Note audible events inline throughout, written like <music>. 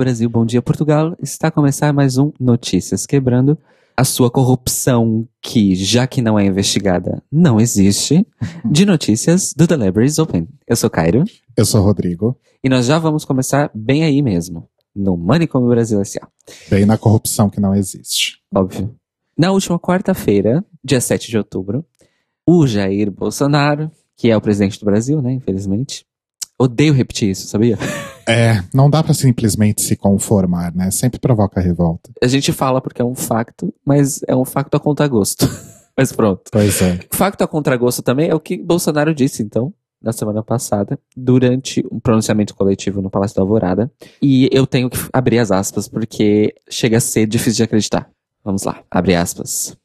Brasil. Bom dia, Portugal. Está a começar mais um Notícias Quebrando. A sua corrupção, que, já que não é investigada, não existe, <laughs> de notícias do The Libraries Open. Eu sou Cairo. Eu sou Rodrigo. E nós já vamos começar bem aí mesmo, no Manicômio Brasil S.A. Bem na corrupção que não existe. Óbvio. Na última quarta-feira, dia 7 de outubro, o Jair Bolsonaro, que é o presidente do Brasil, né, infelizmente. Odeio repetir isso, sabia? <laughs> É, não dá para simplesmente se conformar, né? Sempre provoca revolta. A gente fala porque é um facto, mas é um facto a contragosto. <laughs> mas pronto. Pois é. Facto a contragosto também é o que Bolsonaro disse, então, na semana passada, durante um pronunciamento coletivo no Palácio da Alvorada. E eu tenho que abrir as aspas, porque chega a ser difícil de acreditar. Vamos lá, abre aspas.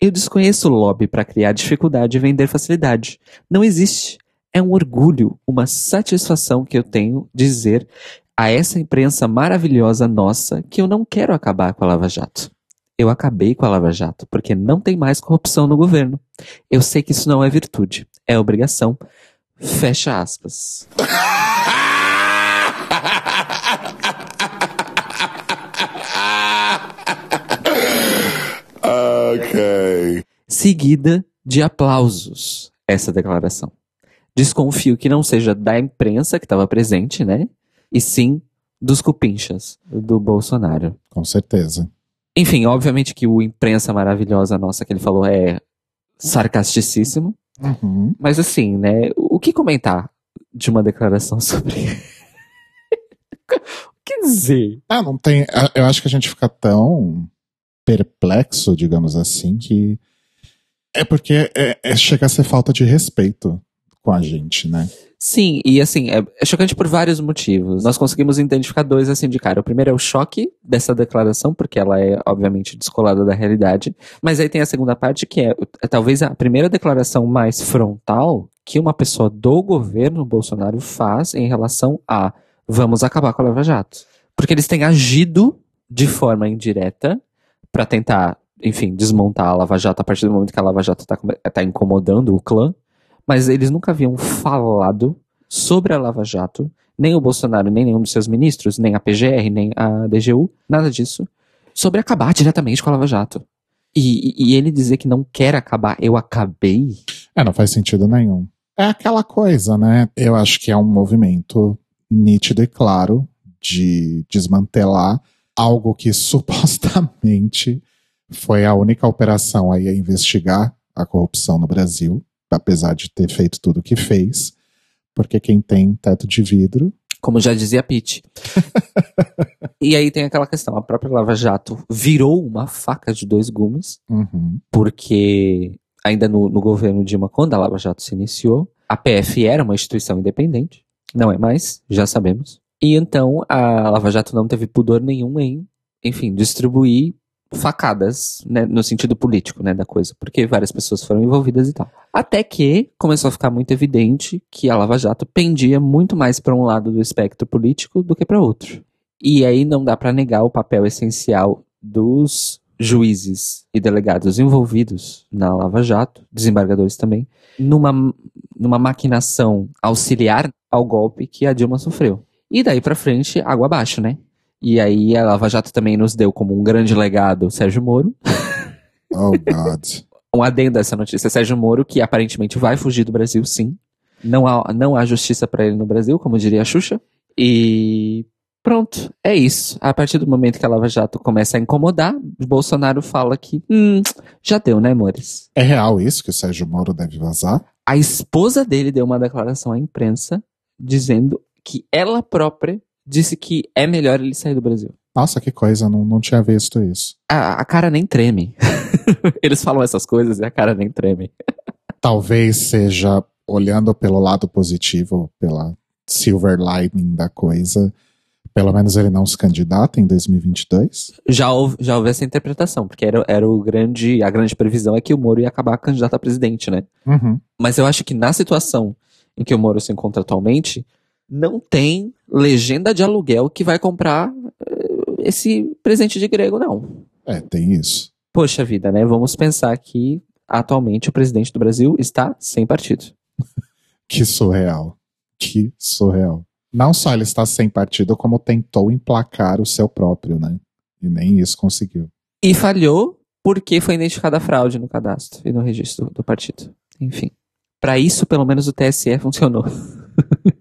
Eu desconheço o lobby para criar dificuldade e vender facilidade. Não existe. É um orgulho, uma satisfação que eu tenho dizer a essa imprensa maravilhosa nossa que eu não quero acabar com a Lava Jato. Eu acabei com a Lava Jato porque não tem mais corrupção no governo. Eu sei que isso não é virtude, é obrigação. Fecha aspas. <laughs> ok. Seguida de aplausos essa declaração. Desconfio que não seja da imprensa que estava presente, né? E sim dos cupinchas do Bolsonaro. Com certeza. Enfim, obviamente que o imprensa maravilhosa nossa que ele falou é sarcasticíssimo. Uhum. Mas assim, né? O que comentar de uma declaração <laughs> sobre. o que dizer? Ah, não tem. Eu acho que a gente fica tão perplexo, digamos assim, que. É porque é, é, chega a ser falta de respeito com a gente, né? Sim, e assim, é, é, chocante por vários motivos. Nós conseguimos identificar dois assim de cara. O primeiro é o choque dessa declaração, porque ela é, obviamente, descolada da realidade. Mas aí tem a segunda parte, que é, é talvez a primeira declaração mais frontal que uma pessoa do governo Bolsonaro faz em relação a vamos acabar com a Lava Jato. Porque eles têm agido de forma indireta para tentar, enfim, desmontar a Lava Jato a partir do momento que a Lava Jato está tá incomodando o clã mas eles nunca haviam falado sobre a Lava Jato, nem o Bolsonaro, nem nenhum dos seus ministros, nem a PGR, nem a DGU, nada disso, sobre acabar diretamente com a Lava Jato. E, e ele dizer que não quer acabar, eu acabei. É, não faz sentido nenhum. É aquela coisa, né? Eu acho que é um movimento nítido e claro de desmantelar algo que <laughs> supostamente foi a única operação aí a investigar a corrupção no Brasil, apesar de ter feito tudo o que fez, porque quem tem teto de vidro. Como já dizia Pete. <laughs> e aí tem aquela questão: a própria Lava Jato virou uma faca de dois gumes, uhum. porque ainda no, no governo Dilma, quando a Lava Jato se iniciou, a PF era uma instituição independente, não é mais, já sabemos. E então a Lava Jato não teve pudor nenhum em, enfim, distribuir facadas, né, no sentido político, né, da coisa, porque várias pessoas foram envolvidas e tal. Até que começou a ficar muito evidente que a Lava Jato pendia muito mais para um lado do espectro político do que para outro. E aí não dá para negar o papel essencial dos juízes e delegados envolvidos na Lava Jato, desembargadores também, numa, numa maquinação auxiliar ao golpe que a Dilma sofreu. E daí para frente, água abaixo, né? E aí a Lava Jato também nos deu como um grande legado Sérgio Moro. <laughs> Oh, God. um adendo a essa notícia. Sérgio Moro, que aparentemente vai fugir do Brasil, sim. Não há, não há justiça para ele no Brasil, como diria a Xuxa. E pronto, é isso. A partir do momento que a Lava Jato começa a incomodar, Bolsonaro fala que, hum, já deu, né, amores? É real isso que o Sérgio Moro deve vazar? A esposa dele deu uma declaração à imprensa dizendo que ela própria disse que é melhor ele sair do Brasil. Nossa, que coisa, não, não tinha visto isso. A, a cara nem treme. <laughs> Eles falam essas coisas e a cara nem treme. Talvez seja, olhando pelo lado positivo, pela silver lining da coisa, pelo menos ele não se candidata em 2022? Já houve, já houve essa interpretação, porque era, era o grande, a grande previsão é que o Moro ia acabar candidato a presidente, né? Uhum. Mas eu acho que na situação em que o Moro se encontra atualmente, não tem legenda de aluguel que vai comprar uh, esse presente de grego, não. É, tem isso. Poxa vida, né? Vamos pensar que atualmente o presidente do Brasil está sem partido. <laughs> que surreal. Que surreal. Não só ele está sem partido, como tentou emplacar o seu próprio, né? E nem isso conseguiu. E falhou porque foi identificada a fraude no cadastro e no registro do partido. Enfim. Para isso, pelo menos o TSE funcionou. <laughs>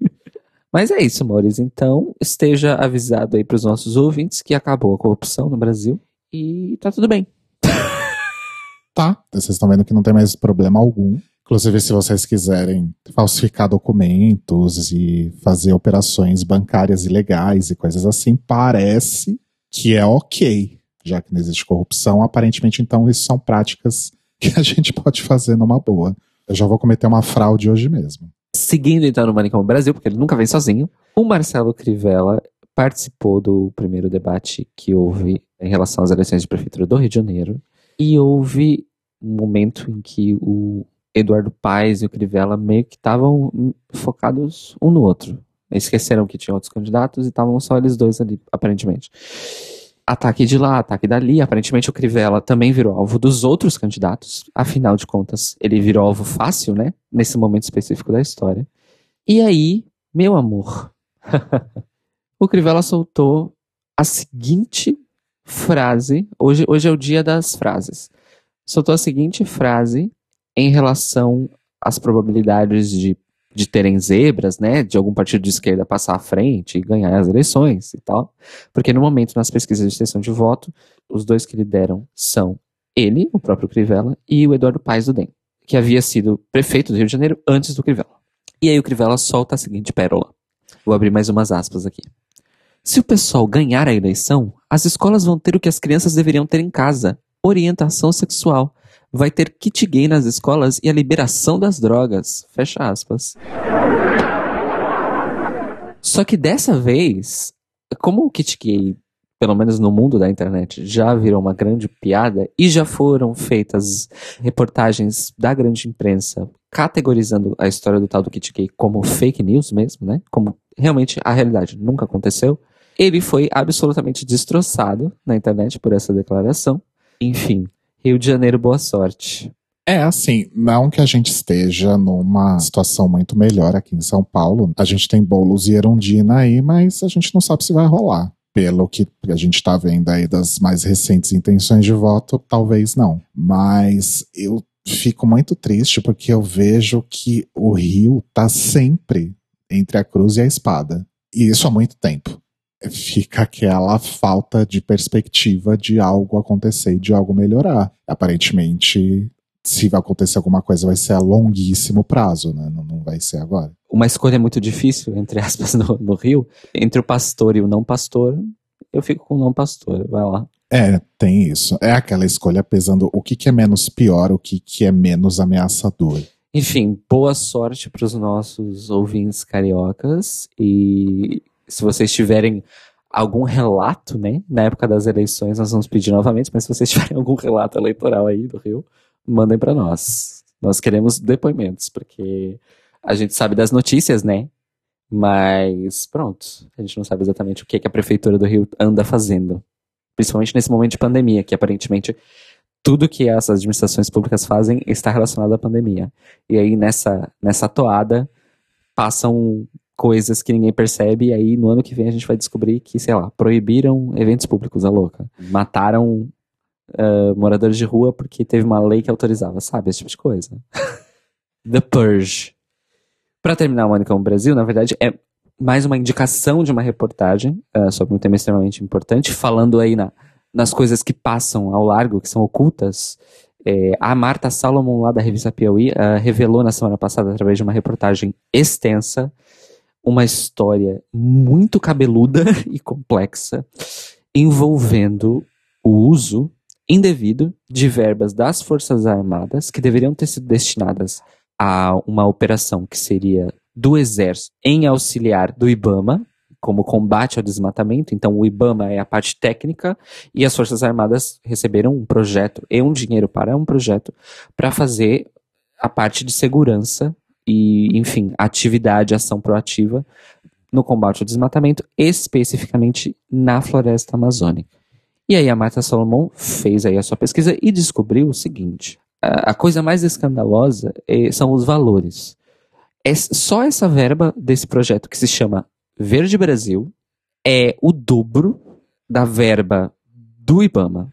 Mas é isso, Maurício. Então, esteja avisado aí para os nossos ouvintes que acabou a corrupção no Brasil e tá tudo bem. <laughs> Tá, vocês estão vendo que não tem mais problema algum. Inclusive, se vocês quiserem falsificar documentos e fazer operações bancárias ilegais e coisas assim, parece que é ok. Já que não existe corrupção, aparentemente, então, isso são práticas que a gente pode fazer numa boa. Eu já vou cometer uma fraude hoje mesmo. Seguindo então no Manicom Brasil, porque ele nunca vem sozinho, o Marcelo Crivella participou do primeiro debate que houve em relação às eleições de prefeitura do Rio de Janeiro. E houve um momento em que o Eduardo Paes e o Crivella meio que estavam focados um no outro. Esqueceram que tinha outros candidatos e estavam só eles dois ali, aparentemente. Ataque de lá, ataque dali. Aparentemente o Crivella também virou alvo dos outros candidatos. Afinal de contas, ele virou alvo fácil, né? Nesse momento específico da história. E aí, meu amor, <laughs> o Crivella soltou a seguinte frase. Hoje, hoje é o dia das frases. Soltou a seguinte frase em relação às probabilidades de, de terem zebras, né, de algum partido de esquerda passar à frente e ganhar as eleições e tal, porque no momento nas pesquisas de extensão de voto, os dois que lideram são ele, o próprio Crivella, e o Eduardo Paes do DEM, que havia sido prefeito do Rio de Janeiro antes do Crivella. E aí o Crivella solta a seguinte pérola. Vou abrir mais umas aspas aqui. Se o pessoal ganhar a eleição, as escolas vão ter o que as crianças deveriam ter em casa: orientação sexual vai ter kit gay nas escolas e a liberação das drogas. Fecha aspas. Só que dessa vez, como o kit gay, pelo menos no mundo da internet, já virou uma grande piada e já foram feitas reportagens da grande imprensa categorizando a história do tal do kit gay como fake news mesmo, né? Como realmente a realidade nunca aconteceu. Ele foi absolutamente destroçado na internet por essa declaração. Enfim, Rio de Janeiro, boa sorte. É assim, não que a gente esteja numa situação muito melhor aqui em São Paulo. A gente tem Boulos e Erundina aí, mas a gente não sabe se vai rolar. Pelo que a gente está vendo aí das mais recentes intenções de voto, talvez não. Mas eu fico muito triste porque eu vejo que o Rio está sempre entre a cruz e a espada. E isso há muito tempo fica aquela falta de perspectiva de algo acontecer de algo melhorar. Aparentemente, se vai acontecer alguma coisa, vai ser a longuíssimo prazo, né? Não, não vai ser agora. Uma escolha muito difícil, <laughs> entre aspas, no, no Rio, entre o pastor e o não pastor. Eu fico com o não pastor, vai lá. É, tem isso. É aquela escolha pesando o que, que é menos pior, o que, que é menos ameaçador. Enfim, boa sorte para os nossos ouvintes cariocas e se vocês tiverem algum relato, né, na época das eleições, nós vamos pedir novamente, mas se vocês <laughs> tiverem algum relato eleitoral aí do Rio, mandem para nós. Nós queremos depoimentos, porque a gente sabe das notícias, né? Mas pronto, a gente não sabe exatamente o que, que a prefeitura do Rio anda fazendo. Principalmente nesse momento de pandemia, que aparentemente tudo que essas administrações públicas fazem está relacionado à pandemia. E aí nessa, nessa toada passam coisas que ninguém percebe, e aí no ano que vem a gente vai descobrir que, sei lá, proibiram eventos públicos, a louca. Mataram uh, moradores de rua porque teve uma lei que autorizava, sabe? Esse tipo de coisa. <laughs> The Purge. Para terminar o Manicão Brasil, na verdade, é mais uma indicação de uma reportagem uh, sobre um tema extremamente importante, falando aí na, nas coisas que passam ao largo, que são ocultas. É, a Marta Salomon, lá da revista Piauí, uh, revelou na semana passada, através de uma reportagem extensa, uma história muito cabeluda <laughs> e complexa envolvendo o uso indevido de verbas das Forças Armadas que deveriam ter sido destinadas a uma operação que seria do Exército em auxiliar do IBAMA, como combate ao desmatamento. Então, o IBAMA é a parte técnica e as Forças Armadas receberam um projeto e um dinheiro para um projeto para fazer a parte de segurança e, enfim, atividade, ação proativa no combate ao desmatamento, especificamente na floresta amazônica. E aí a Marta Solomon fez aí a sua pesquisa e descobriu o seguinte: a coisa mais escandalosa é, são os valores. É só essa verba desse projeto que se chama Verde Brasil é o dobro da verba do IBAMA.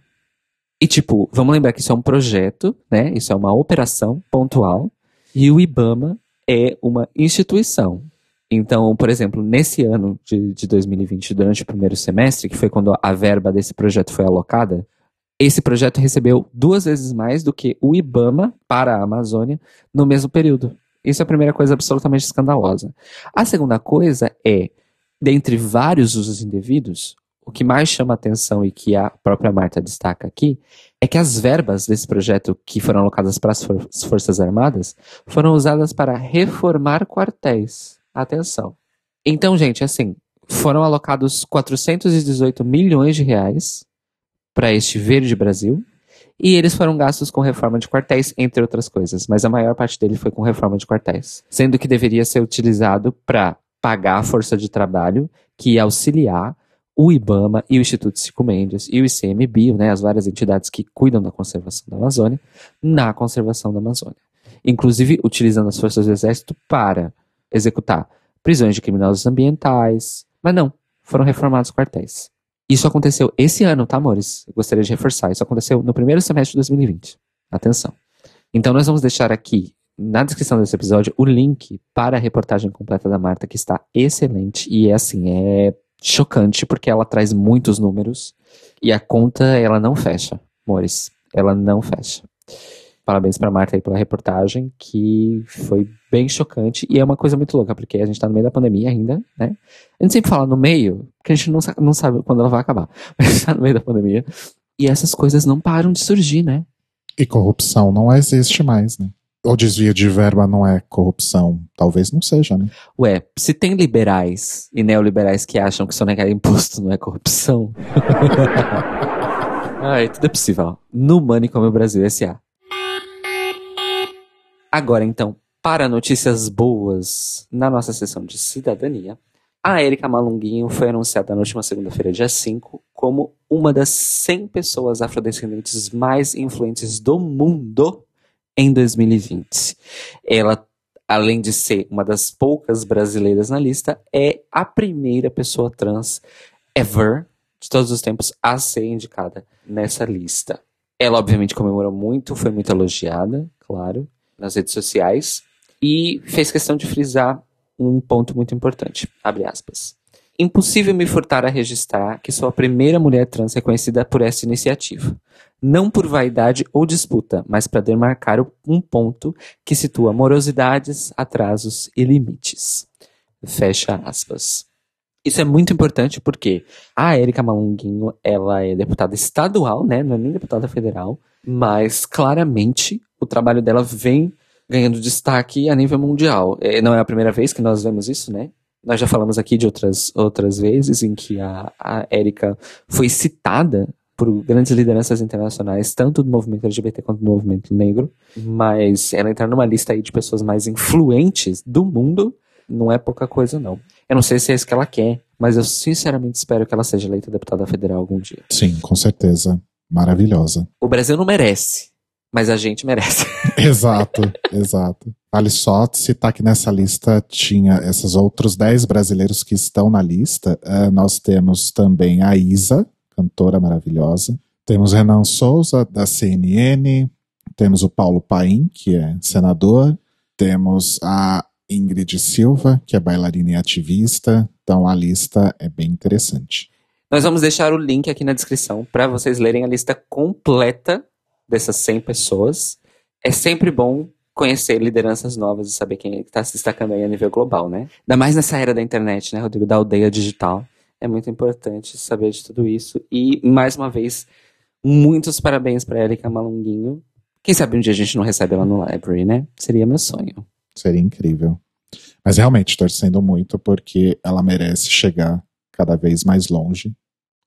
E, tipo, vamos lembrar que isso é um projeto, né? Isso é uma operação pontual. E o IBAMA é uma instituição. Então, por exemplo, nesse ano de, de 2020, durante o primeiro semestre, que foi quando a verba desse projeto foi alocada, esse projeto recebeu duas vezes mais do que o IBAMA para a Amazônia no mesmo período. Isso é a primeira coisa absolutamente escandalosa. A segunda coisa é, dentre vários usos indevidos, o que mais chama atenção e que a própria Marta destaca aqui é que as verbas desse projeto que foram alocadas para as For Forças Armadas foram usadas para reformar quartéis. Atenção. Então, gente, assim, foram alocados 418 milhões de reais para este Verde Brasil e eles foram gastos com reforma de quartéis, entre outras coisas, mas a maior parte dele foi com reforma de quartéis, sendo que deveria ser utilizado para pagar a força de trabalho que ia auxiliar o IBAMA e o Instituto Cico Mendes e o ICMBio, né, as várias entidades que cuidam da conservação da Amazônia, na conservação da Amazônia. Inclusive utilizando as forças do Exército para executar prisões de criminosos ambientais. Mas não, foram reformados quartéis. Isso aconteceu esse ano, tá, amores? Eu gostaria de reforçar. Isso aconteceu no primeiro semestre de 2020. Atenção. Então, nós vamos deixar aqui na descrição desse episódio o link para a reportagem completa da Marta, que está excelente e é assim, é chocante porque ela traz muitos números e a conta ela não fecha, amores. Ela não fecha. Parabéns para Marta aí pela reportagem, que foi bem chocante e é uma coisa muito louca, porque a gente tá no meio da pandemia ainda, né? A gente sempre fala no meio, porque a gente não, não sabe quando ela vai acabar, <laughs> mas tá no meio da pandemia e essas coisas não param de surgir, né? E corrupção não existe mais, né? Ou desvio de verba não é corrupção? Talvez não seja, né? Ué, se tem liberais e neoliberais que acham que sonegar imposto não é corrupção. <laughs> Ai, tudo é possível. No Money como o Brasil S.A. Agora, então, para notícias boas na nossa sessão de cidadania, a Erika Malunguinho foi anunciada na última segunda-feira, dia 5, como uma das 100 pessoas afrodescendentes mais influentes do mundo em 2020. Ela, além de ser uma das poucas brasileiras na lista, é a primeira pessoa trans ever, de todos os tempos, a ser indicada nessa lista. Ela, obviamente, comemorou muito, foi muito elogiada, claro nas redes sociais e fez questão de frisar um ponto muito importante. Abre aspas. Impossível me furtar a registrar que sou a primeira mulher trans reconhecida por essa iniciativa. Não por vaidade ou disputa, mas para demarcar um ponto que situa morosidades, atrasos e limites. Fecha aspas. Isso é muito importante porque a Érica Malunguinho, ela é deputada estadual, né? Não é nem deputada federal, mas claramente o trabalho dela vem ganhando destaque a nível mundial. É, não é a primeira vez que nós vemos isso, né? Nós já falamos aqui de outras, outras vezes em que a, a Érica foi citada por grandes lideranças internacionais, tanto do movimento LGBT quanto do movimento negro, mas ela entrar numa lista aí de pessoas mais influentes do mundo não é pouca coisa, não. Eu não sei se é isso que ela quer, mas eu sinceramente espero que ela seja eleita deputada federal algum dia. Sim, com certeza. Maravilhosa. O Brasil não merece, mas a gente merece. <laughs> exato, exato. Vale só citar que nessa lista tinha esses outros 10 brasileiros que estão na lista. Uh, nós temos também a Isa, cantora maravilhosa. Temos Renan Souza, da CNN. Temos o Paulo Paim, que é senador. Temos a Ingrid Silva, que é bailarina e ativista. Então a lista é bem interessante. Nós vamos deixar o link aqui na descrição para vocês lerem a lista completa dessas 100 pessoas. É sempre bom conhecer lideranças novas e saber quem é está se destacando aí a nível global, né? Ainda mais nessa era da internet, né, Rodrigo, da aldeia digital. É muito importante saber de tudo isso. E, mais uma vez, muitos parabéns para Erika Malunguinho. Quem sabe um dia a gente não recebe ela no library, né? Seria meu sonho. Seria incrível. Mas realmente, torcendo muito porque ela merece chegar cada vez mais longe.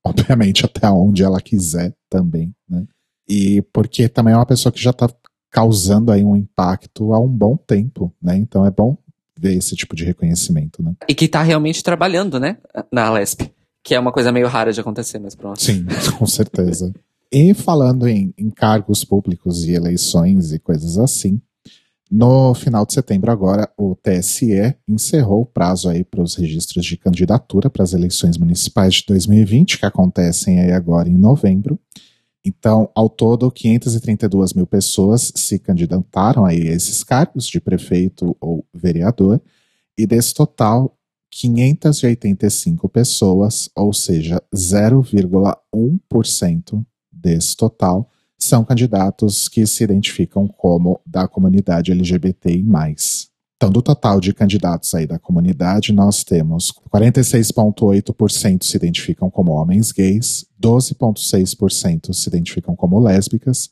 Obviamente, até onde ela quiser também, né? E porque também é uma pessoa que já está causando aí um impacto há um bom tempo, né? Então é bom ver esse tipo de reconhecimento, né? E que está realmente trabalhando, né? Na Alesp. Que é uma coisa meio rara de acontecer, mas pronto. Sim, <laughs> com certeza. e falando em, em cargos públicos e eleições e coisas assim, No final de setembro, agora, o TSE encerrou o prazo aí para os registros de candidatura para as eleições municipais de 2020, que acontecem aí agora em novembro. Então, ao todo, 532 mil pessoas se candidataram a esses cargos de prefeito ou vereador, e desse total, 585 pessoas, ou seja, 0,1% desse total, são candidatos que se identificam como da comunidade LGBTI+. Então, do total de candidatos aí da comunidade, nós temos 46,8% se identificam como homens gays, 12,6% se identificam como lésbicas,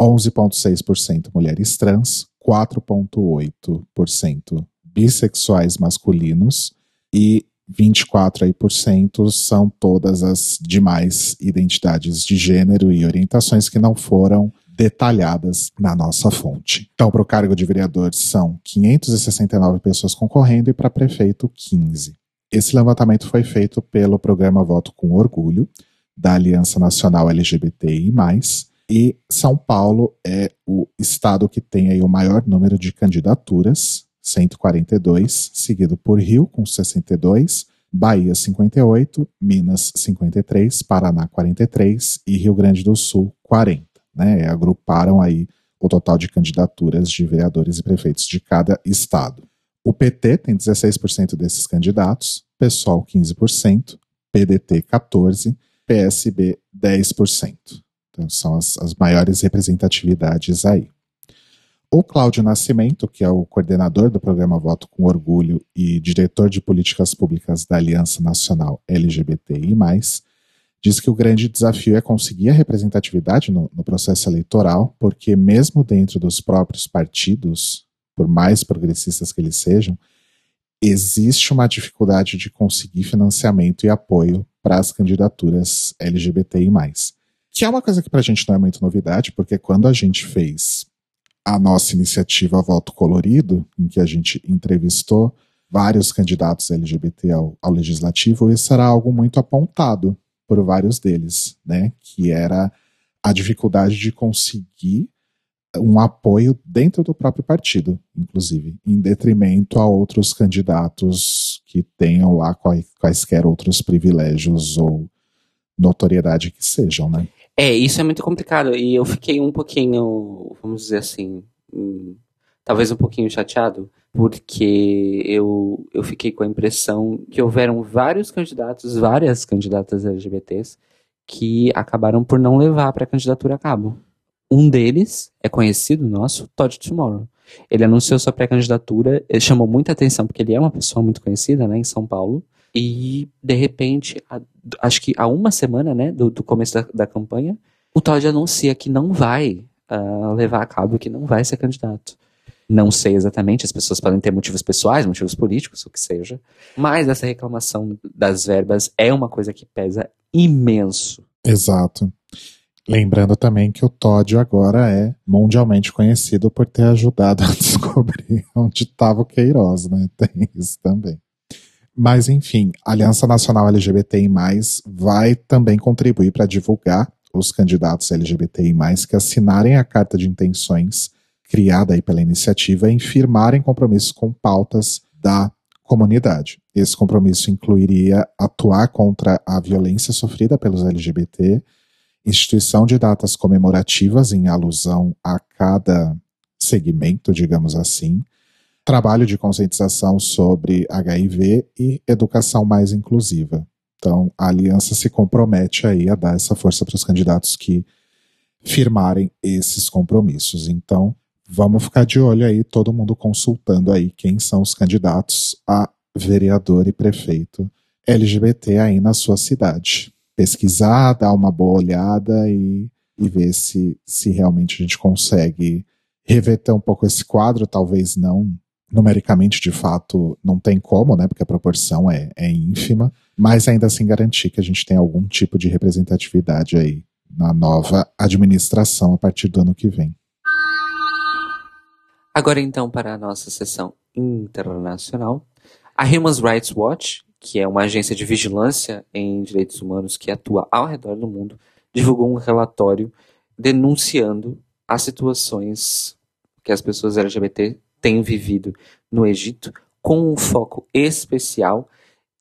11,6% mulheres trans, 4,8% bissexuais masculinos e 24% são todas as demais identidades de gênero e orientações que não foram detalhadas na nossa fonte. Então, para o cargo de vereador são 569 pessoas concorrendo e para prefeito 15. Esse levantamento foi feito pelo programa Voto com Orgulho, da Aliança Nacional LGBTI+, e São Paulo é o estado que tem aí o maior número de candidaturas, 142, seguido por Rio, com 62, Bahia 58, Minas 53, Paraná 43 e Rio Grande do Sul 40. Né? Agruparam aí o total de candidaturas de vereadores e prefeitos de cada estado. O PT tem 16% desses candidatos, PSOL 15%, PDT 14%, PSB 10%. Então são as, as maiores representatividades aí. O Cláudio Nascimento, que é o coordenador do programa Voto com Orgulho e diretor de políticas públicas da Aliança Nacional LGBTI, diz que o grande desafio é conseguir a representatividade no, no processo eleitoral, porque, mesmo dentro dos próprios partidos, por mais progressistas que eles sejam, existe uma dificuldade de conseguir financiamento e apoio para as candidaturas LGBTI. Que é uma coisa que para a gente não é muito novidade, porque quando a gente fez a nossa iniciativa Voto Colorido, em que a gente entrevistou vários candidatos LGBT ao, ao legislativo, isso era algo muito apontado por vários deles, né? Que era a dificuldade de conseguir um apoio dentro do próprio partido, inclusive, em detrimento a outros candidatos que tenham lá quais, quaisquer outros privilégios ou notoriedade que sejam, né? É, isso é muito complicado. E eu fiquei um pouquinho, vamos dizer assim, hum, talvez um pouquinho chateado, porque eu, eu fiquei com a impressão que houveram vários candidatos, várias candidatas LGBTs, que acabaram por não levar para a candidatura a cabo. Um deles é conhecido nosso, Todd Tomorrow. Ele anunciou sua pré-candidatura, chamou muita atenção porque ele é uma pessoa muito conhecida, né, em São Paulo. E, de repente, a, acho que há uma semana, né, do, do começo da, da, campanha, o Todd anuncia que não vai uh, levar a cabo, que não vai ser candidato. Não sei exatamente, as pessoas podem ter motivos pessoais, motivos políticos, o que seja. Mas essa reclamação das verbas é uma coisa que pesa imenso. Exato. Lembrando também que o Todd agora é mundialmente conhecido por ter ajudado a <laughs> descobrir onde estava o Queiroz, né? <laughs> Tem isso também. Mas, enfim, a Aliança Nacional LGBTI, vai também contribuir para divulgar os candidatos LGBTI, que assinarem a carta de intenções criada aí pela iniciativa em firmarem compromissos com pautas da comunidade. Esse compromisso incluiria atuar contra a violência sofrida pelos LGBT, instituição de datas comemorativas em alusão a cada segmento, digamos assim, trabalho de conscientização sobre HIV e educação mais inclusiva. Então, a aliança se compromete aí a dar essa força para os candidatos que firmarem esses compromissos. Então, vamos ficar de olho aí, todo mundo consultando aí quem são os candidatos a vereador e prefeito LGBT aí na sua cidade. Pesquisar, dar uma boa olhada e, e ver se, se realmente a gente consegue reverter um pouco esse quadro, talvez não numericamente, de fato, não tem como, né? Porque a proporção é, é ínfima, mas ainda assim garantir que a gente tem algum tipo de representatividade aí na nova administração a partir do ano que vem. Agora então para a nossa sessão internacional. A Human Rights Watch, que é uma agência de vigilância em direitos humanos que atua ao redor do mundo, divulgou um relatório denunciando as situações que as pessoas LGBT têm vivido no Egito, com um foco especial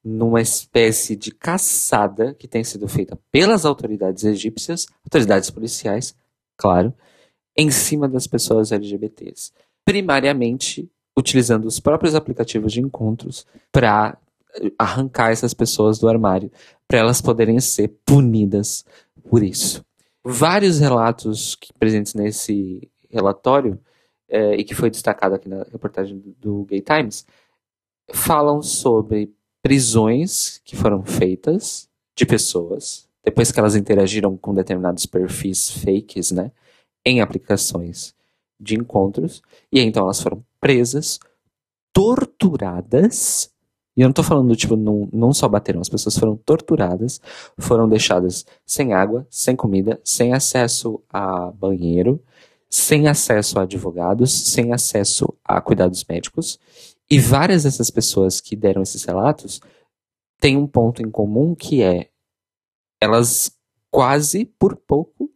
numa espécie de caçada que tem sido feita pelas autoridades egípcias, autoridades policiais, claro, em cima das pessoas LGBTs. Primariamente utilizando os próprios aplicativos de encontros para arrancar essas pessoas do armário, para elas poderem ser punidas por isso. Vários relatos que, presentes nesse relatório, é, e que foi destacado aqui na reportagem do, do Gay Times, falam sobre prisões que foram feitas de pessoas depois que elas interagiram com determinados perfis fakes, né, em aplicações de encontros, e então elas foram presas, torturadas, e eu não tô falando, tipo, não, não só bateram, as pessoas foram torturadas, foram deixadas sem água, sem comida, sem acesso a banheiro, sem acesso a advogados, sem acesso a cuidados médicos. E várias dessas pessoas que deram esses relatos têm um ponto em comum que é elas quase por pouco,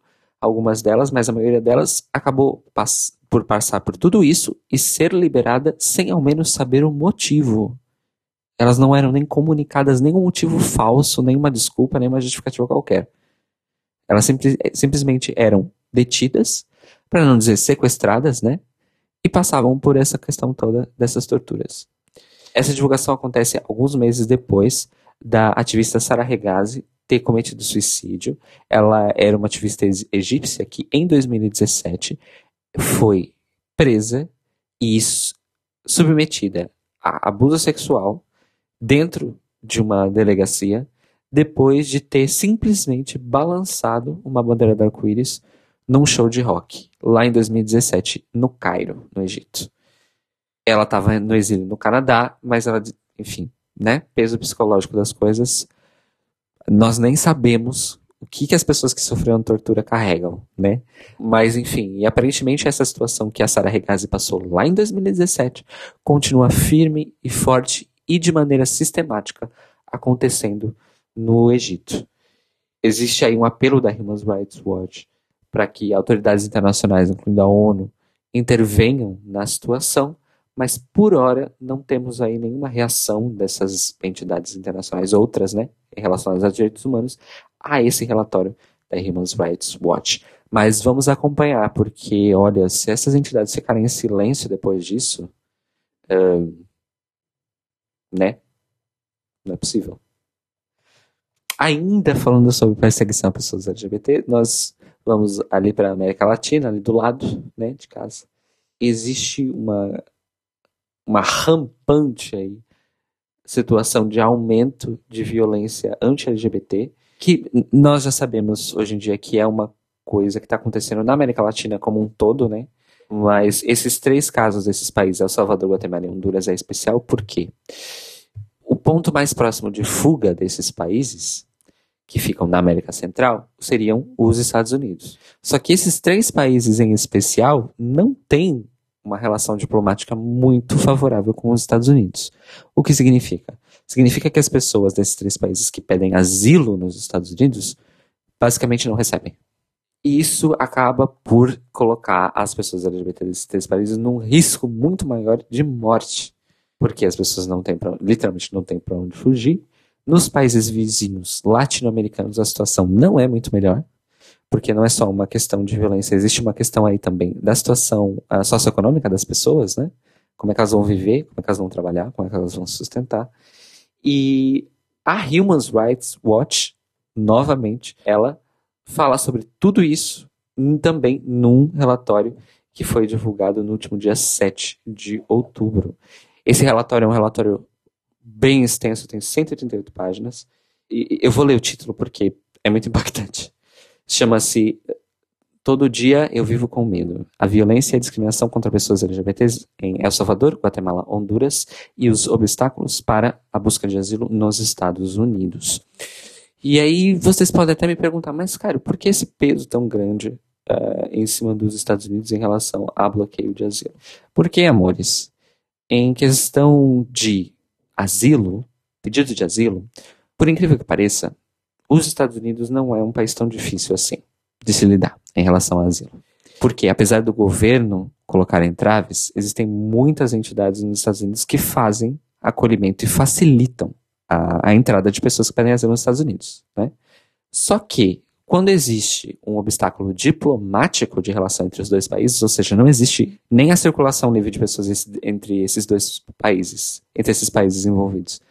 algumas delas, mas a maioria delas acabou pass por passar por tudo isso e ser liberada sem ao menos saber o motivo. Elas não eram nem comunicadas nenhum motivo falso, nenhuma desculpa, nenhuma justificativa qualquer. Elas simples, simplesmente eram detidas, para não dizer sequestradas, né? E passavam por essa questão toda dessas torturas. Essa divulgação acontece alguns meses depois da ativista Sara Regazi ter cometido suicídio. Ela era uma ativista egípcia que, em 2017, foi presa e submetida a abuso sexual dentro de uma delegacia depois de ter simplesmente balançado uma bandeira do arco-íris num show de rock, lá em 2017, no Cairo, no Egito. Ela estava no exílio no Canadá, mas ela, enfim, né, peso psicológico das coisas, nós nem sabemos o que, que as pessoas que sofreram tortura carregam, né? Mas enfim, e aparentemente essa situação que a Sara Regazi passou lá em 2017 continua firme e forte e de maneira sistemática acontecendo no Egito. Existe aí um apelo da Human Rights Watch para que autoridades internacionais, incluindo a ONU, intervenham na situação, mas por hora não temos aí nenhuma reação dessas entidades internacionais, outras, né, relacionadas aos direitos humanos, a esse relatório da Human Rights Watch. Mas vamos acompanhar, porque, olha, se essas entidades ficarem em silêncio depois disso, uh, né? Não é possível. Ainda falando sobre perseguição a pessoas LGBT, nós vamos ali para a América Latina, ali do lado, né, de casa. Existe uma uma rampante aí situação de aumento de violência anti-LGBT, que nós já sabemos hoje em dia que é uma coisa que está acontecendo na América Latina como um todo, né? Mas esses três casos desses países, El Salvador, Guatemala e Honduras, é especial porque o ponto mais próximo de fuga desses países, que ficam na América Central, seriam os Estados Unidos. Só que esses três países em especial não têm uma relação diplomática muito favorável com os Estados Unidos. O que significa? Significa que as pessoas desses três países que pedem asilo nos Estados Unidos basicamente não recebem. E isso acaba por colocar as pessoas LGBT desses três países num risco muito maior de morte, porque as pessoas não têm pra, literalmente não têm para onde fugir. Nos países vizinhos latino-americanos a situação não é muito melhor porque não é só uma questão de violência, existe uma questão aí também da situação uh, socioeconômica das pessoas, né? Como é que elas vão viver, como é que elas vão trabalhar, como é que elas vão se sustentar. E a Human Rights Watch, novamente, ela fala sobre tudo isso também num relatório que foi divulgado no último dia 7 de outubro. Esse relatório é um relatório bem extenso, tem 138 páginas. E eu vou ler o título porque é muito <laughs> impactante. Chama-se Todo Dia Eu Vivo com Medo. A violência e a discriminação contra pessoas LGBTs em El Salvador, Guatemala, Honduras e os obstáculos para a busca de asilo nos Estados Unidos. E aí vocês podem até me perguntar, mas cara, por que esse peso tão grande uh, em cima dos Estados Unidos em relação a bloqueio de asilo? Porque, amores, em questão de asilo, pedido de asilo, por incrível que pareça, os Estados Unidos não é um país tão difícil assim de se lidar em relação ao asilo. Porque, apesar do governo colocar entraves, existem muitas entidades nos Estados Unidos que fazem acolhimento e facilitam a, a entrada de pessoas que pedem asilo nos Estados Unidos. Né? Só que, quando existe um obstáculo diplomático de relação entre os dois países, ou seja, não existe nem a circulação livre de pessoas entre esses dois países, entre esses países envolvidos,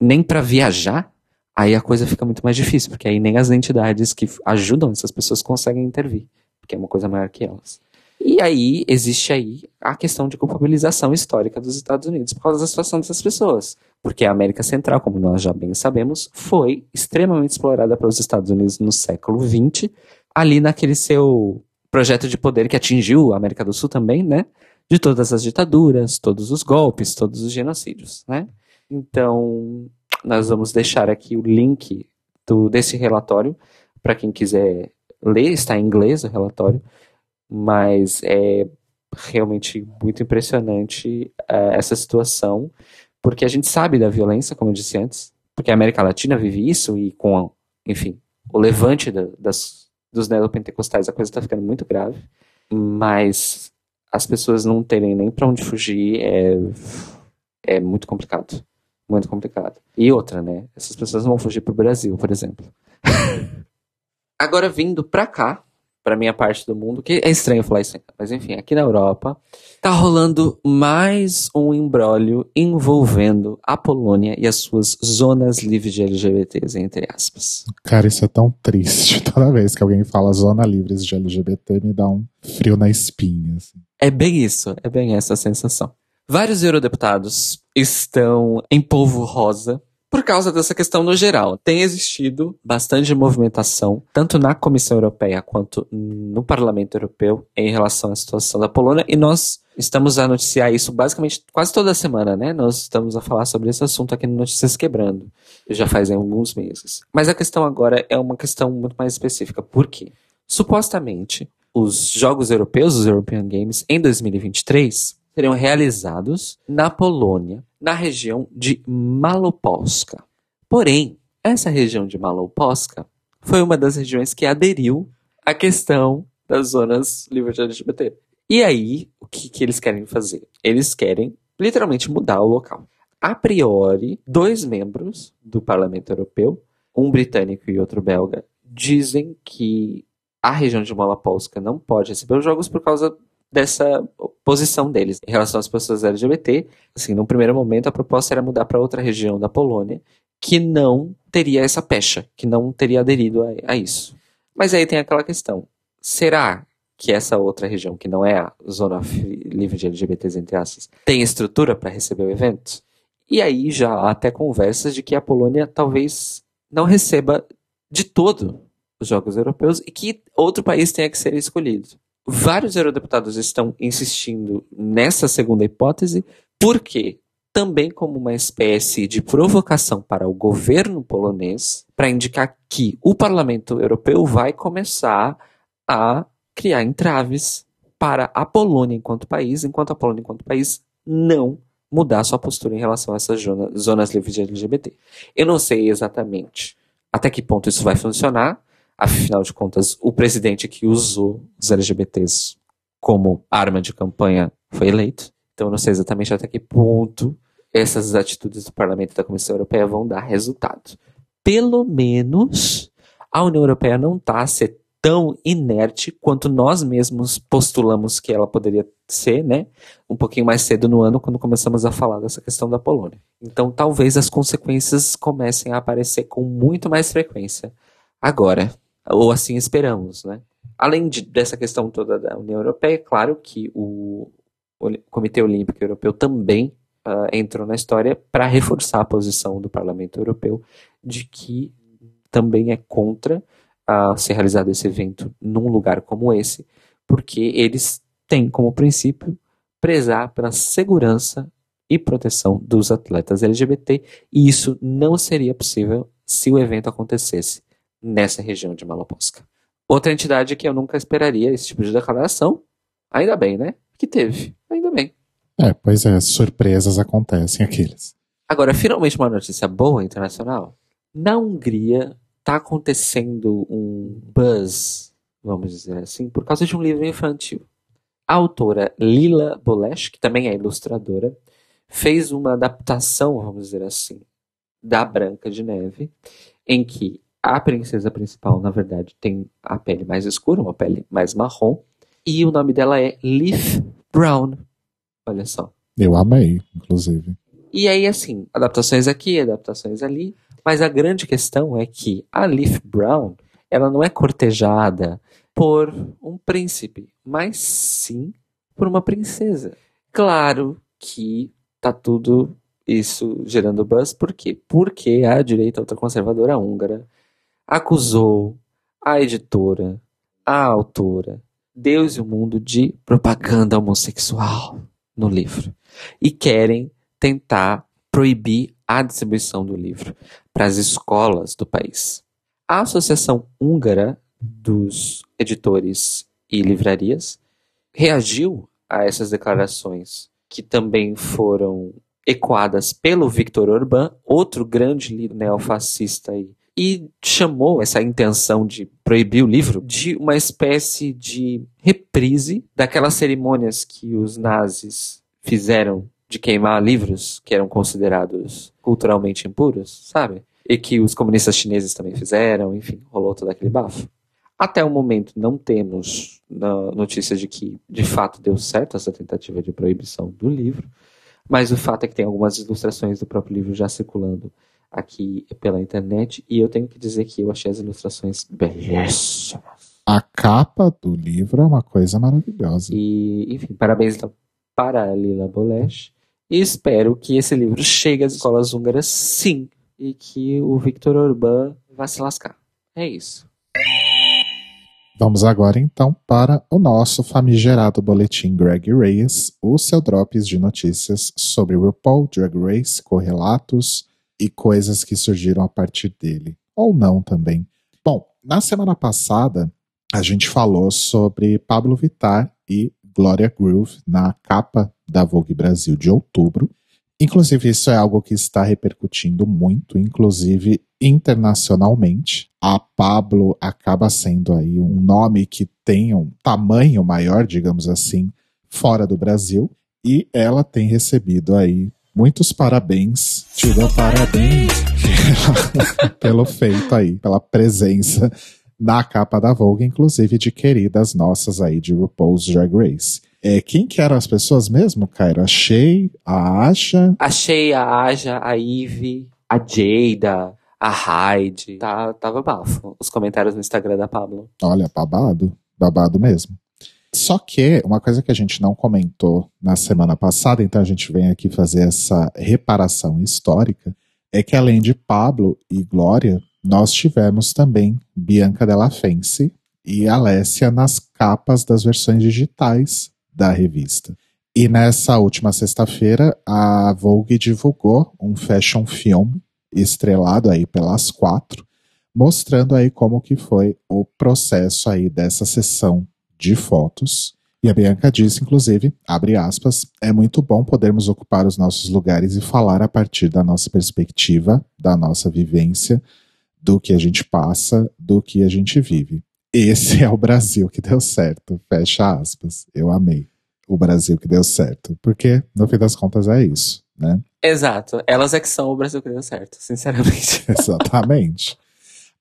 nem para viajar, aí a coisa fica muito mais difícil, porque aí nem as entidades que ajudam essas pessoas conseguem intervir, porque é uma coisa maior que elas. E aí existe aí a questão de culpabilização histórica dos Estados Unidos por causa da situação dessas pessoas. Porque a América Central, como nós já bem sabemos, foi extremamente explorada pelos Estados Unidos no século XX, ali naquele seu projeto de poder que atingiu a América do Sul também, né? De todas as ditaduras, todos os golpes, todos os genocídios, né? Então, nós vamos deixar aqui o link do, desse relatório. Para quem quiser ler, está em inglês o relatório, mas é realmente muito impressionante uh, essa situação, porque a gente sabe da violência, como eu disse antes, porque a América Latina vive isso e com, enfim, o levante da, das, dos neopentecostais a coisa está ficando muito grave, mas as pessoas não terem nem para onde fugir é, é muito complicado. Muito complicado. E outra, né? Essas pessoas vão fugir para o Brasil, por exemplo. <laughs> Agora, vindo para cá, para minha parte do mundo, que é estranho falar isso, mas enfim, aqui na Europa, tá rolando mais um embrólio envolvendo a Polônia e as suas zonas livres de LGBTs, entre aspas. Cara, isso é tão triste. <laughs> Toda vez que alguém fala zona livres de LGBT, me dá um frio na espinha. Assim. É bem isso, é bem essa sensação. Vários eurodeputados estão em polvo rosa por causa dessa questão no geral. Tem existido bastante movimentação, tanto na Comissão Europeia quanto no Parlamento Europeu, em relação à situação da Polônia, e nós estamos a noticiar isso basicamente quase toda semana, né? Nós estamos a falar sobre esse assunto aqui no Notícias Quebrando, já faz alguns meses. Mas a questão agora é uma questão muito mais específica. Por quê? Supostamente, os Jogos Europeus, os European Games, em 2023, seriam realizados na Polônia, na região de Malopolska. Porém, essa região de Malopolska foi uma das regiões que aderiu à questão das zonas livres de LGBT. E aí, o que, que eles querem fazer? Eles querem literalmente mudar o local. A priori, dois membros do Parlamento Europeu, um britânico e outro belga, dizem que a região de Malopolska não pode receber os jogos por causa dessa posição deles em relação às pessoas LGBT. Assim, num primeiro momento, a proposta era mudar para outra região da Polônia que não teria essa pecha, que não teria aderido a, a isso. Mas aí tem aquela questão: será que essa outra região, que não é a zona livre de LGBTs, entre aspas, tem estrutura para receber o evento? E aí já há até conversas de que a Polônia talvez não receba de todo os Jogos Europeus e que outro país tenha que ser escolhido. Vários eurodeputados estão insistindo nessa segunda hipótese, porque também como uma espécie de provocação para o governo polonês, para indicar que o parlamento europeu vai começar a criar entraves para a Polônia enquanto país, enquanto a Polônia enquanto país não mudar sua postura em relação a essas zonas livres de LGBT. Eu não sei exatamente até que ponto isso vai funcionar, Afinal de contas, o presidente que usou os LGBTs como arma de campanha foi eleito. Então, eu não sei exatamente até que ponto essas atitudes do Parlamento e da Comissão Europeia vão dar resultado. Pelo menos a União Europeia não está a ser tão inerte quanto nós mesmos postulamos que ela poderia ser, né? Um pouquinho mais cedo no ano, quando começamos a falar dessa questão da Polônia. Então, talvez as consequências comecem a aparecer com muito mais frequência agora ou assim esperamos, né? Além de, dessa questão toda da União Europeia, é claro que o, o Comitê Olímpico Europeu também uh, entrou na história para reforçar a posição do Parlamento Europeu de que também é contra uh, ser realizado esse evento num lugar como esse, porque eles têm como princípio prezar pela segurança e proteção dos atletas LGBT, e isso não seria possível se o evento acontecesse nessa região de Malopolska. Outra entidade que eu nunca esperaria esse tipo de declaração, ainda bem, né? Que teve, ainda bem. É, pois é, surpresas acontecem aqueles. Agora, finalmente uma notícia boa internacional. Na Hungria está acontecendo um buzz vamos dizer assim, por causa de um livro infantil. A autora Lila Bolesh, que também é ilustradora, fez uma adaptação, vamos dizer assim, da Branca de Neve, em que a princesa principal, na verdade, tem a pele mais escura, uma pele mais marrom, e o nome dela é Leaf Brown. Olha só. Eu amei, inclusive. E aí, assim, adaptações aqui, adaptações ali, mas a grande questão é que a Leaf Brown, ela não é cortejada por um príncipe, mas sim por uma princesa. Claro que tá tudo isso gerando buzz, por quê? Porque a direita ultraconservadora húngara acusou a editora, a autora, Deus e o mundo de propaganda homossexual no livro. E querem tentar proibir a distribuição do livro para as escolas do país. A Associação Húngara dos Editores e Livrarias reagiu a essas declarações que também foram ecoadas pelo Victor Orbán, outro grande neofascista aí, e chamou essa intenção de proibir o livro de uma espécie de reprise daquelas cerimônias que os nazis fizeram de queimar livros que eram considerados culturalmente impuros, sabe? E que os comunistas chineses também fizeram, enfim, rolou todo aquele bafo. Até o momento não temos notícia de que de fato deu certo essa tentativa de proibição do livro, mas o fato é que tem algumas ilustrações do próprio livro já circulando aqui pela internet e eu tenho que dizer que eu achei as ilustrações belíssimas. A capa do livro é uma coisa maravilhosa. E, enfim, parabéns então para a Lila Bolesh e espero que esse livro chegue às escolas húngaras sim e que o Victor Orbán vá se lascar. É isso. Vamos agora então para o nosso famigerado boletim Greg Reyes, o seu drops de notícias sobre RuPaul, Drag Race, correlatos e coisas que surgiram a partir dele, ou não também. Bom, na semana passada a gente falou sobre Pablo Vittar e Gloria Groove na capa da Vogue Brasil de outubro. Inclusive, isso é algo que está repercutindo muito, inclusive internacionalmente. A Pablo acaba sendo aí um nome que tem um tamanho maior, digamos assim, fora do Brasil, e ela tem recebido aí muitos parabéns, te dou parabéns <laughs> pelo feito aí, pela presença na capa da Vogue, inclusive de queridas nossas aí de RuPaul's Drag Race. É, quem que eram as pessoas mesmo, Cairo? A Shea, a Asha? A Shea, a Aja, a Ivy, a Jada, a Hyde. Tá, tava bafo os comentários no Instagram da Pablo. Olha, babado. Babado mesmo. Só que uma coisa que a gente não comentou na semana passada, então a gente vem aqui fazer essa reparação histórica, é que além de Pablo e Glória, nós tivemos também Bianca Della Fence e Alessia nas capas das versões digitais da revista. E nessa última sexta-feira, a Vogue divulgou um fashion film estrelado aí pelas quatro, mostrando aí como que foi o processo aí dessa sessão de fotos. E a Bianca disse, inclusive, abre aspas, é muito bom podermos ocupar os nossos lugares e falar a partir da nossa perspectiva, da nossa vivência, do que a gente passa, do que a gente vive. Esse é o Brasil que deu certo. Fecha aspas. Eu amei o Brasil que deu certo. Porque, no fim das contas, é isso, né? Exato. Elas é que são o Brasil que deu certo, sinceramente. <laughs> Exatamente.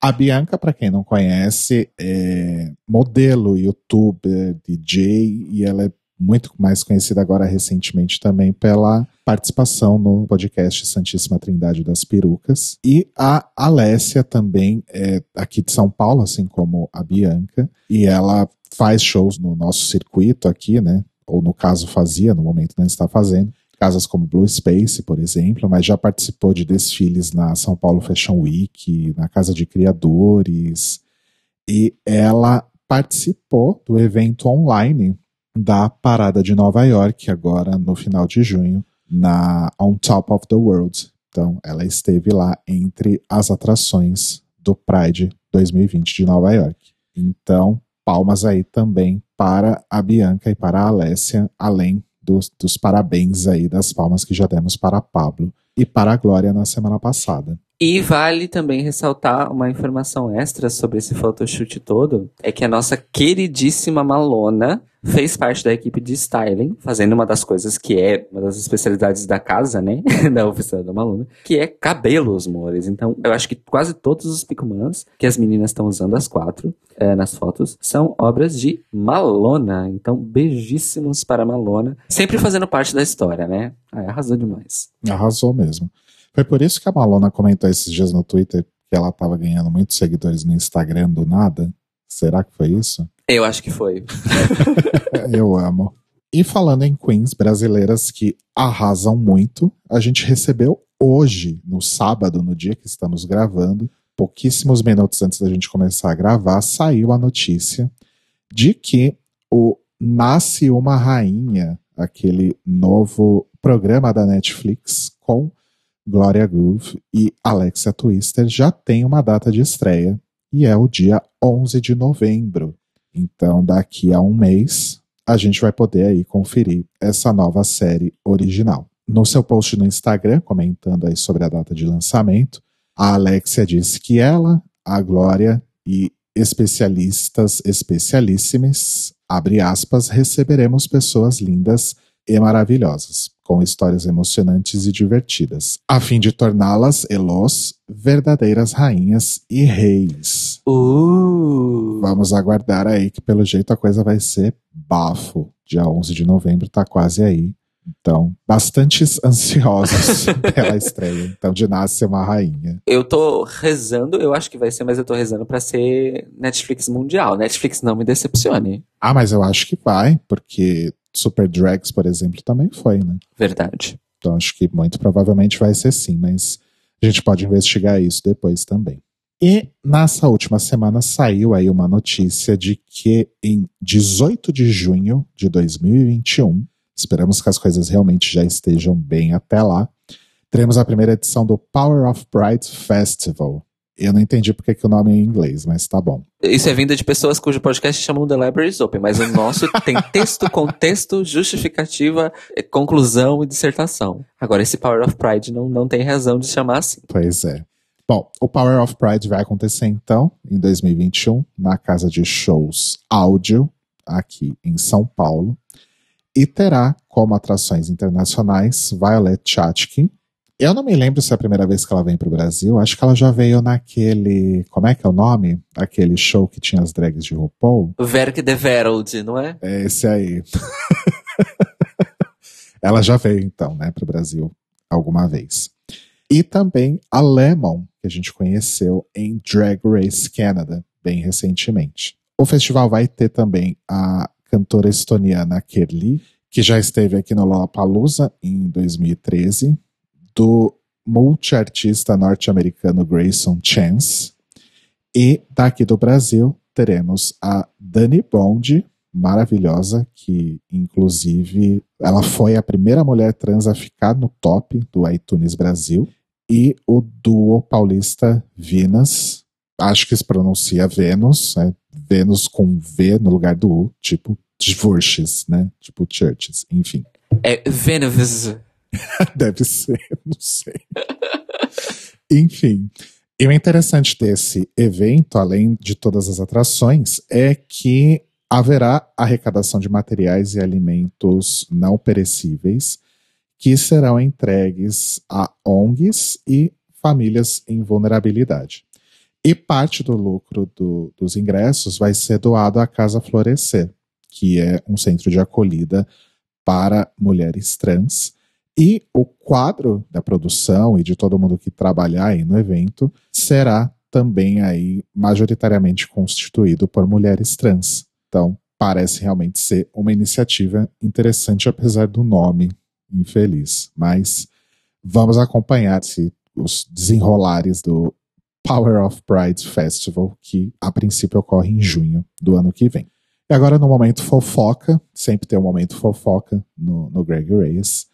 A Bianca, para quem não conhece, é modelo, youtuber, DJ, e ela é muito mais conhecida agora recentemente também pela participação no podcast Santíssima Trindade das Perucas. E a Alessia também é aqui de São Paulo, assim como a Bianca, e ela faz shows no nosso circuito aqui, né? Ou no caso fazia, no momento não está fazendo. Casas como Blue Space, por exemplo, mas já participou de desfiles na São Paulo Fashion Week, na Casa de Criadores. E ela participou do evento online da Parada de Nova York, agora no final de junho, na On Top of the World. Então, ela esteve lá entre as atrações do Pride 2020 de Nova York. Então, palmas aí também para a Bianca e para a Alessia, além dos, dos parabéns aí das palmas que já demos para Pablo e para a Glória na semana passada. E vale também ressaltar uma informação extra sobre esse photoshoot todo, é que a nossa queridíssima Malona fez parte da equipe de styling, fazendo uma das coisas que é uma das especialidades da casa, né, <laughs> da oficina da Malona, que é cabelos, amores. Então, eu acho que quase todos os picumãs que as meninas estão usando, as quatro, é, nas fotos, são obras de Malona. Então, beijíssimos para Malona, sempre fazendo parte da história, né? Ah, arrasou demais. Arrasou mesmo. Foi por isso que a Malona comentou esses dias no Twitter que ela estava ganhando muitos seguidores no Instagram do nada. Será que foi isso? Eu acho que foi. <laughs> Eu amo. E falando em queens brasileiras que arrasam muito, a gente recebeu hoje, no sábado, no dia que estamos gravando, pouquíssimos minutos antes da gente começar a gravar, saiu a notícia de que o Nasce uma Rainha, aquele novo programa da Netflix com Gloria Groove e Alexia Twister, já tem uma data de estreia e é o dia 11 de novembro. Então, daqui a um mês, a gente vai poder aí conferir essa nova série original. No seu post no Instagram, comentando aí sobre a data de lançamento, a Alexia disse que ela, a Glória e especialistas especialíssimas, abre aspas, receberemos pessoas lindas e maravilhosas, com histórias emocionantes e divertidas, a fim de torná-las, elos, verdadeiras rainhas e reis. Uh. Vamos aguardar aí que pelo jeito a coisa vai ser bafo. Dia 11 de novembro tá quase aí. Então, bastantes <laughs> ansiosos <laughs> pela estreia. Então, de nasce uma rainha. Eu tô rezando, eu acho que vai ser, mas eu tô rezando para ser Netflix mundial. Netflix não me decepcione. Ah, mas eu acho que vai, porque Super Drags, por exemplo, também foi, né? Verdade. Então, acho que muito provavelmente vai ser sim, mas a gente pode investigar isso depois também. E nessa última semana saiu aí uma notícia de que em 18 de junho de 2021 Esperamos que as coisas realmente já estejam bem até lá. Teremos a primeira edição do Power of Pride Festival. Eu não entendi porque que o nome é em inglês, mas tá bom. Isso é vinda de pessoas cujo podcast chamam The Libraries Open, mas o nosso <laughs> tem texto, contexto, justificativa, conclusão e dissertação. Agora, esse Power of Pride não, não tem razão de chamar assim. Pois é. Bom, o Power of Pride vai acontecer então, em 2021, na casa de shows áudio, aqui em São Paulo e terá como atrações internacionais Violet Chachki. Eu não me lembro se é a primeira vez que ela vem para o Brasil. Acho que ela já veio naquele. Como é que é o nome? Aquele show que tinha as drags de RuPaul. Verk de Verald, não é? É esse aí. <laughs> ela já veio então, né, para o Brasil alguma vez. E também a Lemon, que a gente conheceu em Drag Race Canada, bem recentemente. O festival vai ter também a cantora estoniana Kerli, que já esteve aqui no Lollapalooza em 2013, do multiartista norte-americano Grayson Chance, e daqui do Brasil teremos a Dani Bond, maravilhosa, que inclusive ela foi a primeira mulher trans a ficar no top do iTunes Brasil, e o duo paulista Vinas, acho que se pronuncia Vênus, né? Vênus com V no lugar do U, tipo Dvorches, né? Tipo churches, enfim. É Vênus. <laughs> Deve ser, <laughs> não sei. enfim. E o interessante desse evento, além de todas as atrações, é que haverá arrecadação de materiais e alimentos não perecíveis que serão entregues a ONGs e famílias em vulnerabilidade. E parte do lucro do, dos ingressos vai ser doado à Casa Florescer, que é um centro de acolhida para mulheres trans. E o quadro da produção e de todo mundo que trabalhar aí no evento será também aí majoritariamente constituído por mulheres trans. Então, parece realmente ser uma iniciativa interessante, apesar do nome infeliz. Mas vamos acompanhar se os desenrolares do Power of Pride Festival, que a princípio ocorre em junho do ano que vem. E agora no momento fofoca, sempre tem um momento fofoca no, no Greg Reyes.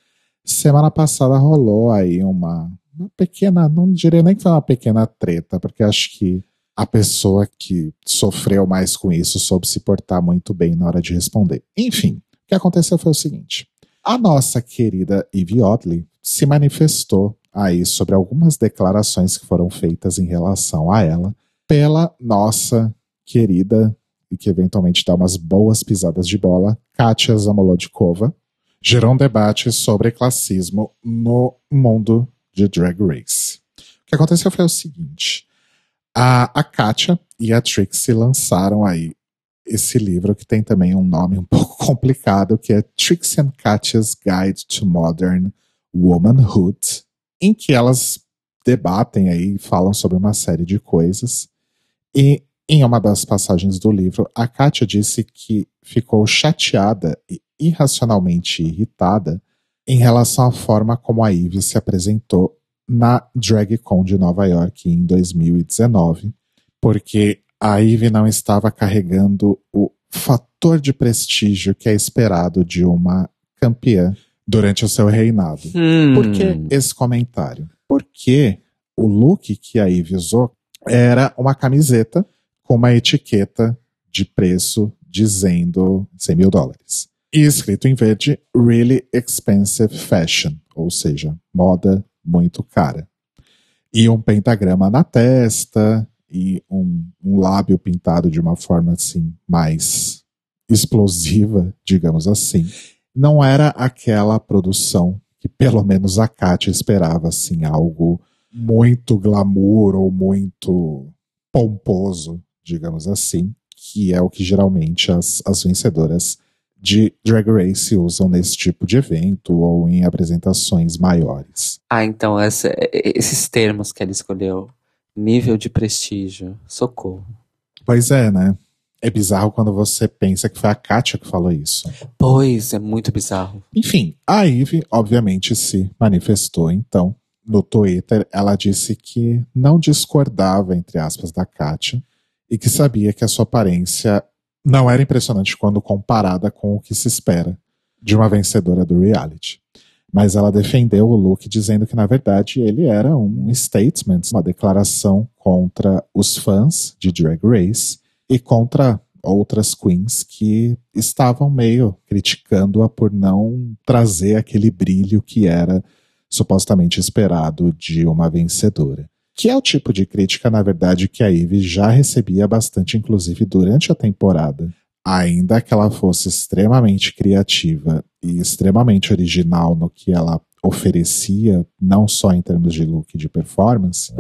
Semana passada rolou aí uma, uma pequena, não diria nem que foi uma pequena treta, porque acho que a pessoa que sofreu mais com isso soube se portar muito bem na hora de responder. Enfim, o que aconteceu foi o seguinte: a nossa querida Ivy Oddly se manifestou aí sobre algumas declarações que foram feitas em relação a ela pela nossa querida e que eventualmente dá umas boas pisadas de bola, Katia Zamolodkova, gerou um debate sobre classismo no mundo de Drag Race. O que aconteceu foi o seguinte: a, a Katia e a Trixie lançaram aí esse livro que tem também um nome um <laughs> pouco complicado, que é Trixie and Katya's Guide to Modern Womanhood, em que elas debatem aí, falam sobre uma série de coisas. E em uma das passagens do livro, a Katia disse que ficou chateada e irracionalmente irritada em relação à forma como a Eve se apresentou na DragCon de Nova York em 2019, porque a Eve não estava carregando o fator de prestígio que é esperado de uma campeã durante o seu reinado. Hum. Por que esse comentário? Porque o look que a Eve usou era uma camiseta com uma etiqueta de preço dizendo 100 mil dólares. E escrito em verde, Really Expensive Fashion, ou seja, moda muito cara. E um pentagrama na testa, e um, um lábio pintado de uma forma assim mais explosiva, digamos assim. Não era aquela produção que pelo menos a Katia esperava, assim, algo muito glamour ou muito pomposo, digamos assim, que é o que geralmente as, as vencedoras de Drag Race usam nesse tipo de evento ou em apresentações maiores. Ah, então essa, esses termos que ela escolheu Nível de prestígio. Socorro. Pois é, né? É bizarro quando você pensa que foi a Kátia que falou isso. Pois, é muito bizarro. Enfim, a Ivy, obviamente, se manifestou, então, no Twitter. Ela disse que não discordava, entre aspas, da Kátia e que sabia que a sua aparência não era impressionante quando comparada com o que se espera de uma vencedora do reality mas ela defendeu o look dizendo que na verdade ele era um statement, uma declaração contra os fãs de Drag Race e contra outras queens que estavam meio criticando-a por não trazer aquele brilho que era supostamente esperado de uma vencedora. Que é o tipo de crítica, na verdade, que a Ivy já recebia bastante, inclusive durante a temporada. Ainda que ela fosse extremamente criativa e extremamente original no que ela oferecia, não só em termos de look e de performance,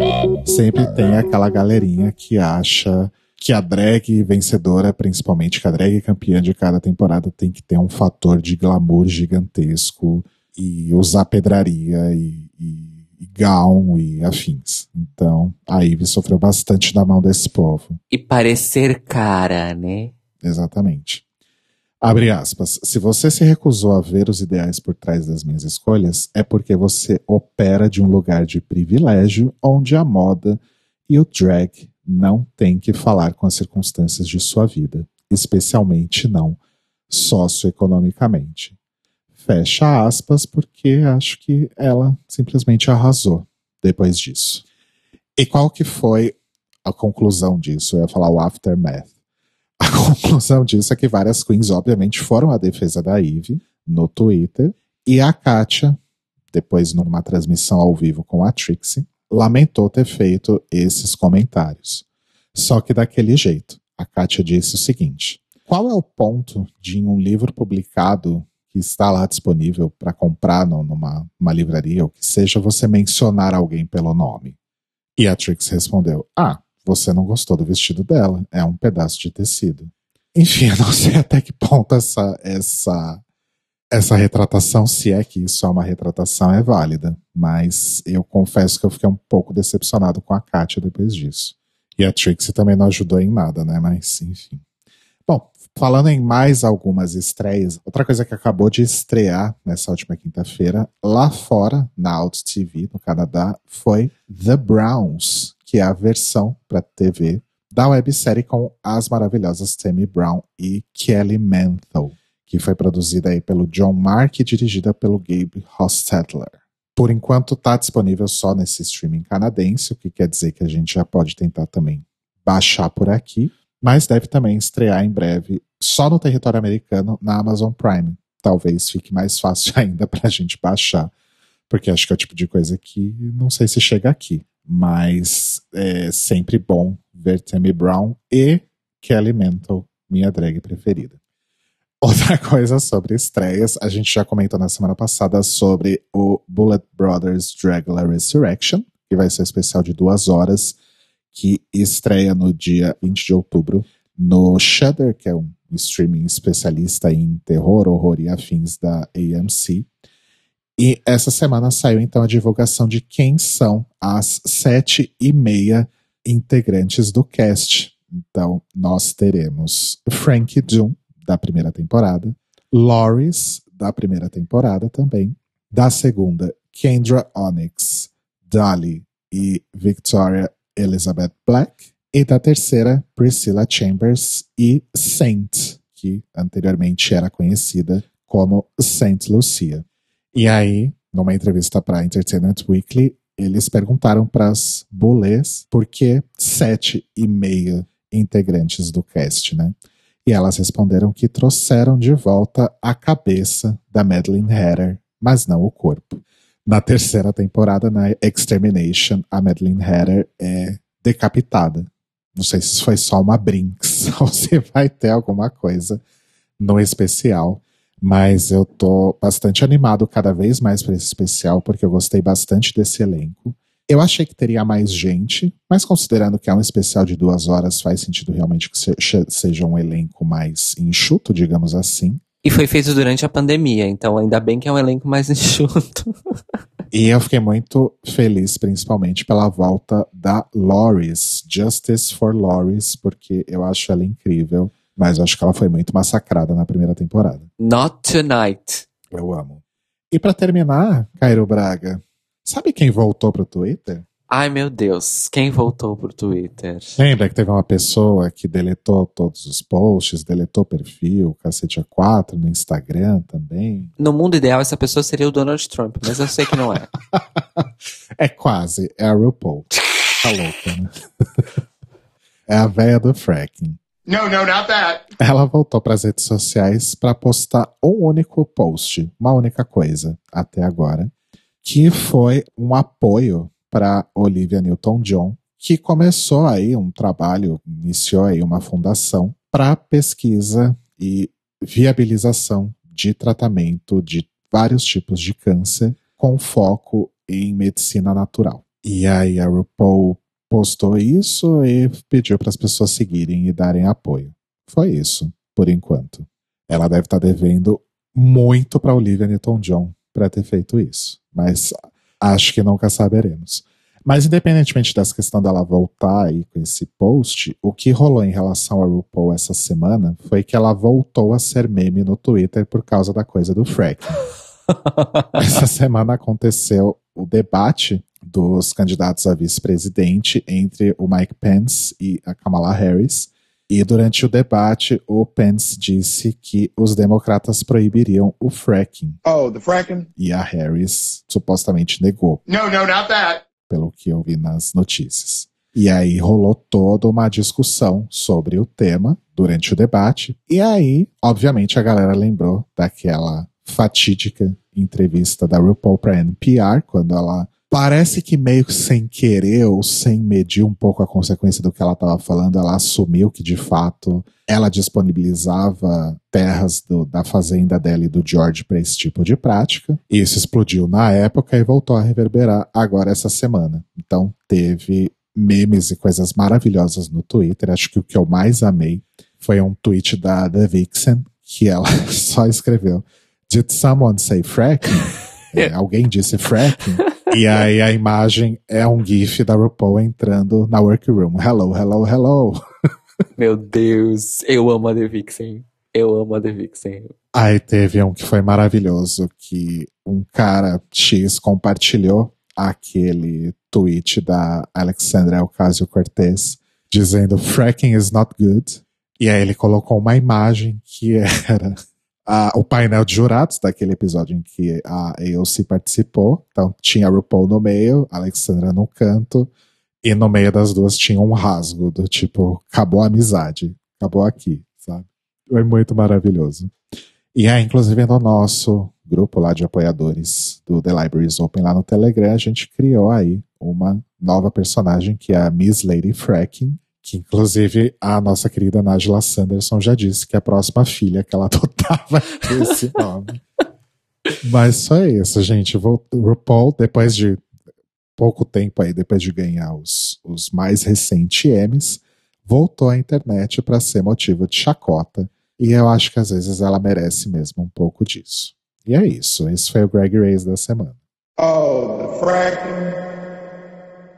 sempre tem aquela galerinha que acha que a drag vencedora, principalmente que a drag campeã de cada temporada, tem que ter um fator de glamour gigantesco e usar pedraria e, e, e gown e afins. Então, a Ivy sofreu bastante da mão desse povo. E parecer cara, né? Exatamente. Abre aspas. Se você se recusou a ver os ideais por trás das minhas escolhas, é porque você opera de um lugar de privilégio onde a moda e o drag não têm que falar com as circunstâncias de sua vida, especialmente não socioeconomicamente. Fecha aspas, porque acho que ela simplesmente arrasou depois disso. E qual que foi a conclusão disso? Eu ia falar o aftermath. <laughs> A conclusão disso é que várias queens, obviamente, foram à defesa da Eve no Twitter. E a Katia, depois numa transmissão ao vivo com a Trixie, lamentou ter feito esses comentários. Só que daquele jeito. A Katia disse o seguinte: qual é o ponto de um livro publicado que está lá disponível para comprar no, numa uma livraria ou que seja você mencionar alguém pelo nome? E a Trix respondeu: Ah, você não gostou do vestido dela, é um pedaço de tecido. Enfim, eu não sei até que ponto essa, essa, essa retratação, se é que isso é uma retratação, é válida. Mas eu confesso que eu fiquei um pouco decepcionado com a Katia depois disso. E a Trixie também não ajudou em nada, né? Mas, enfim. Falando em mais algumas estreias, outra coisa que acabou de estrear nessa última quinta-feira, lá fora, na Out TV, no Canadá, foi The Browns, que é a versão para TV da websérie com as maravilhosas Tammy Brown e Kelly Mantle, que foi produzida aí pelo John Mark e dirigida pelo Gabe Hostetler. Por enquanto está disponível só nesse streaming canadense, o que quer dizer que a gente já pode tentar também baixar por aqui, mas deve também estrear em breve só no território americano na Amazon Prime. Talvez fique mais fácil <laughs> ainda para a gente baixar porque acho que é o tipo de coisa que não sei se chega aqui. Mas é sempre bom ver Tammy Brown e Kelly Mental, minha drag preferida. <laughs> Outra coisa sobre estreias, a gente já comentou na semana passada sobre o Bullet Brothers Dragula Resurrection, que vai ser um especial de duas horas, que estreia no dia 20 de outubro no Shudder, que é um streaming especialista em terror, horror e afins da AMC. E essa semana saiu então a divulgação de quem são as sete e meia integrantes do cast. Então, nós teremos Frank Doom, da primeira temporada, Loris, da primeira temporada também, da segunda, Kendra Onyx, Dolly e Victoria Elizabeth Black, e da terceira, Priscilla Chambers e Saint, que anteriormente era conhecida como Saint Lucia. E aí, numa entrevista para Entertainment Weekly, eles perguntaram para as bolês por que sete e meia integrantes do cast, né? E elas responderam que trouxeram de volta a cabeça da Madeline Hatter, mas não o corpo. Na terceira temporada, na Extermination, a Madeline Hatter é decapitada. Não sei se foi só uma Brinks <laughs> ou se vai ter alguma coisa no especial. Mas eu tô bastante animado cada vez mais para esse especial, porque eu gostei bastante desse elenco. Eu achei que teria mais gente, mas considerando que é um especial de duas horas, faz sentido realmente que seja um elenco mais enxuto, digamos assim. E foi feito durante a pandemia, então ainda bem que é um elenco mais <laughs> enxuto. E eu fiquei muito feliz, principalmente pela volta da Loris, Justice for Loris, porque eu acho ela incrível, mas eu acho que ela foi muito massacrada na primeira temporada. Not Tonight. Eu amo. E para terminar, Cairo Braga, sabe quem voltou pro Twitter? Ai meu Deus, quem voltou pro Twitter? Lembra que teve uma pessoa que deletou todos os posts, deletou o perfil, cacete A4 no Instagram também? No mundo ideal, essa pessoa seria o Donald Trump, mas eu sei que não é. <laughs> é quase, é a RuPaul. Tá louca, né? <laughs> é a véia do fracking. No, no, not that. Ela voltou para as redes sociais para postar um único post, uma única coisa, até agora, que foi um apoio para Olivia Newton-John, que começou aí um trabalho, iniciou aí uma fundação para pesquisa e viabilização de tratamento de vários tipos de câncer com foco em medicina natural. E aí a RuPaul postou isso e pediu para as pessoas seguirem e darem apoio. Foi isso, por enquanto. Ela deve estar tá devendo muito para Olivia Newton-John para ter feito isso, mas Acho que nunca saberemos. Mas independentemente dessa questão dela voltar aí com esse post, o que rolou em relação a RuPaul essa semana foi que ela voltou a ser meme no Twitter por causa da coisa do fracking. <laughs> essa semana aconteceu o debate dos candidatos a vice-presidente entre o Mike Pence e a Kamala Harris. E durante o debate, o Pence disse que os democratas proibiriam o fracking. Oh, the fracking? E a Harris supostamente negou. No, no, not that. Pelo que eu vi nas notícias. E aí rolou toda uma discussão sobre o tema durante o debate. E aí, obviamente, a galera lembrou daquela fatídica entrevista da RuPaul para NPR, quando ela parece que meio que sem querer ou sem medir um pouco a consequência do que ela estava falando, ela assumiu que de fato ela disponibilizava terras do, da fazenda dela e do George para esse tipo de prática. Isso explodiu na época e voltou a reverberar agora essa semana. Então teve memes e coisas maravilhosas no Twitter. Acho que o que eu mais amei foi um tweet da The Vixen que ela <laughs> só escreveu: Did someone say fracking? <laughs> É, alguém disse fracking? E aí a imagem é um gif da RuPaul entrando na workroom. Hello, hello, hello. Meu Deus, eu amo a The Vixen. Eu amo a The Vixen. Aí teve um que foi maravilhoso, que um cara X compartilhou aquele tweet da Alexandra Ocasio-Cortez dizendo fracking is not good. E aí ele colocou uma imagem que era a, o painel de jurados daquele episódio em que a AOC participou. Então tinha a RuPaul no meio, a Alexandra no canto, e no meio das duas tinha um rasgo do tipo, acabou a amizade, acabou aqui, sabe? Foi muito maravilhoso. E é inclusive no nosso grupo lá de apoiadores do The Libraries Open lá no Telegram, a gente criou aí uma nova personagem que é a Miss Lady Fracking, que inclusive a nossa querida Najla Sanderson já disse que a próxima filha que ela <laughs> adotava é esse nome. Mas só isso, gente. O RuPaul, depois de pouco tempo aí, depois de ganhar os, os mais recentes Emmys, voltou à internet para ser motivo de chacota. E eu acho que às vezes ela merece mesmo um pouco disso. E é isso. Esse foi o Greg Race da semana. Oh, the fracking.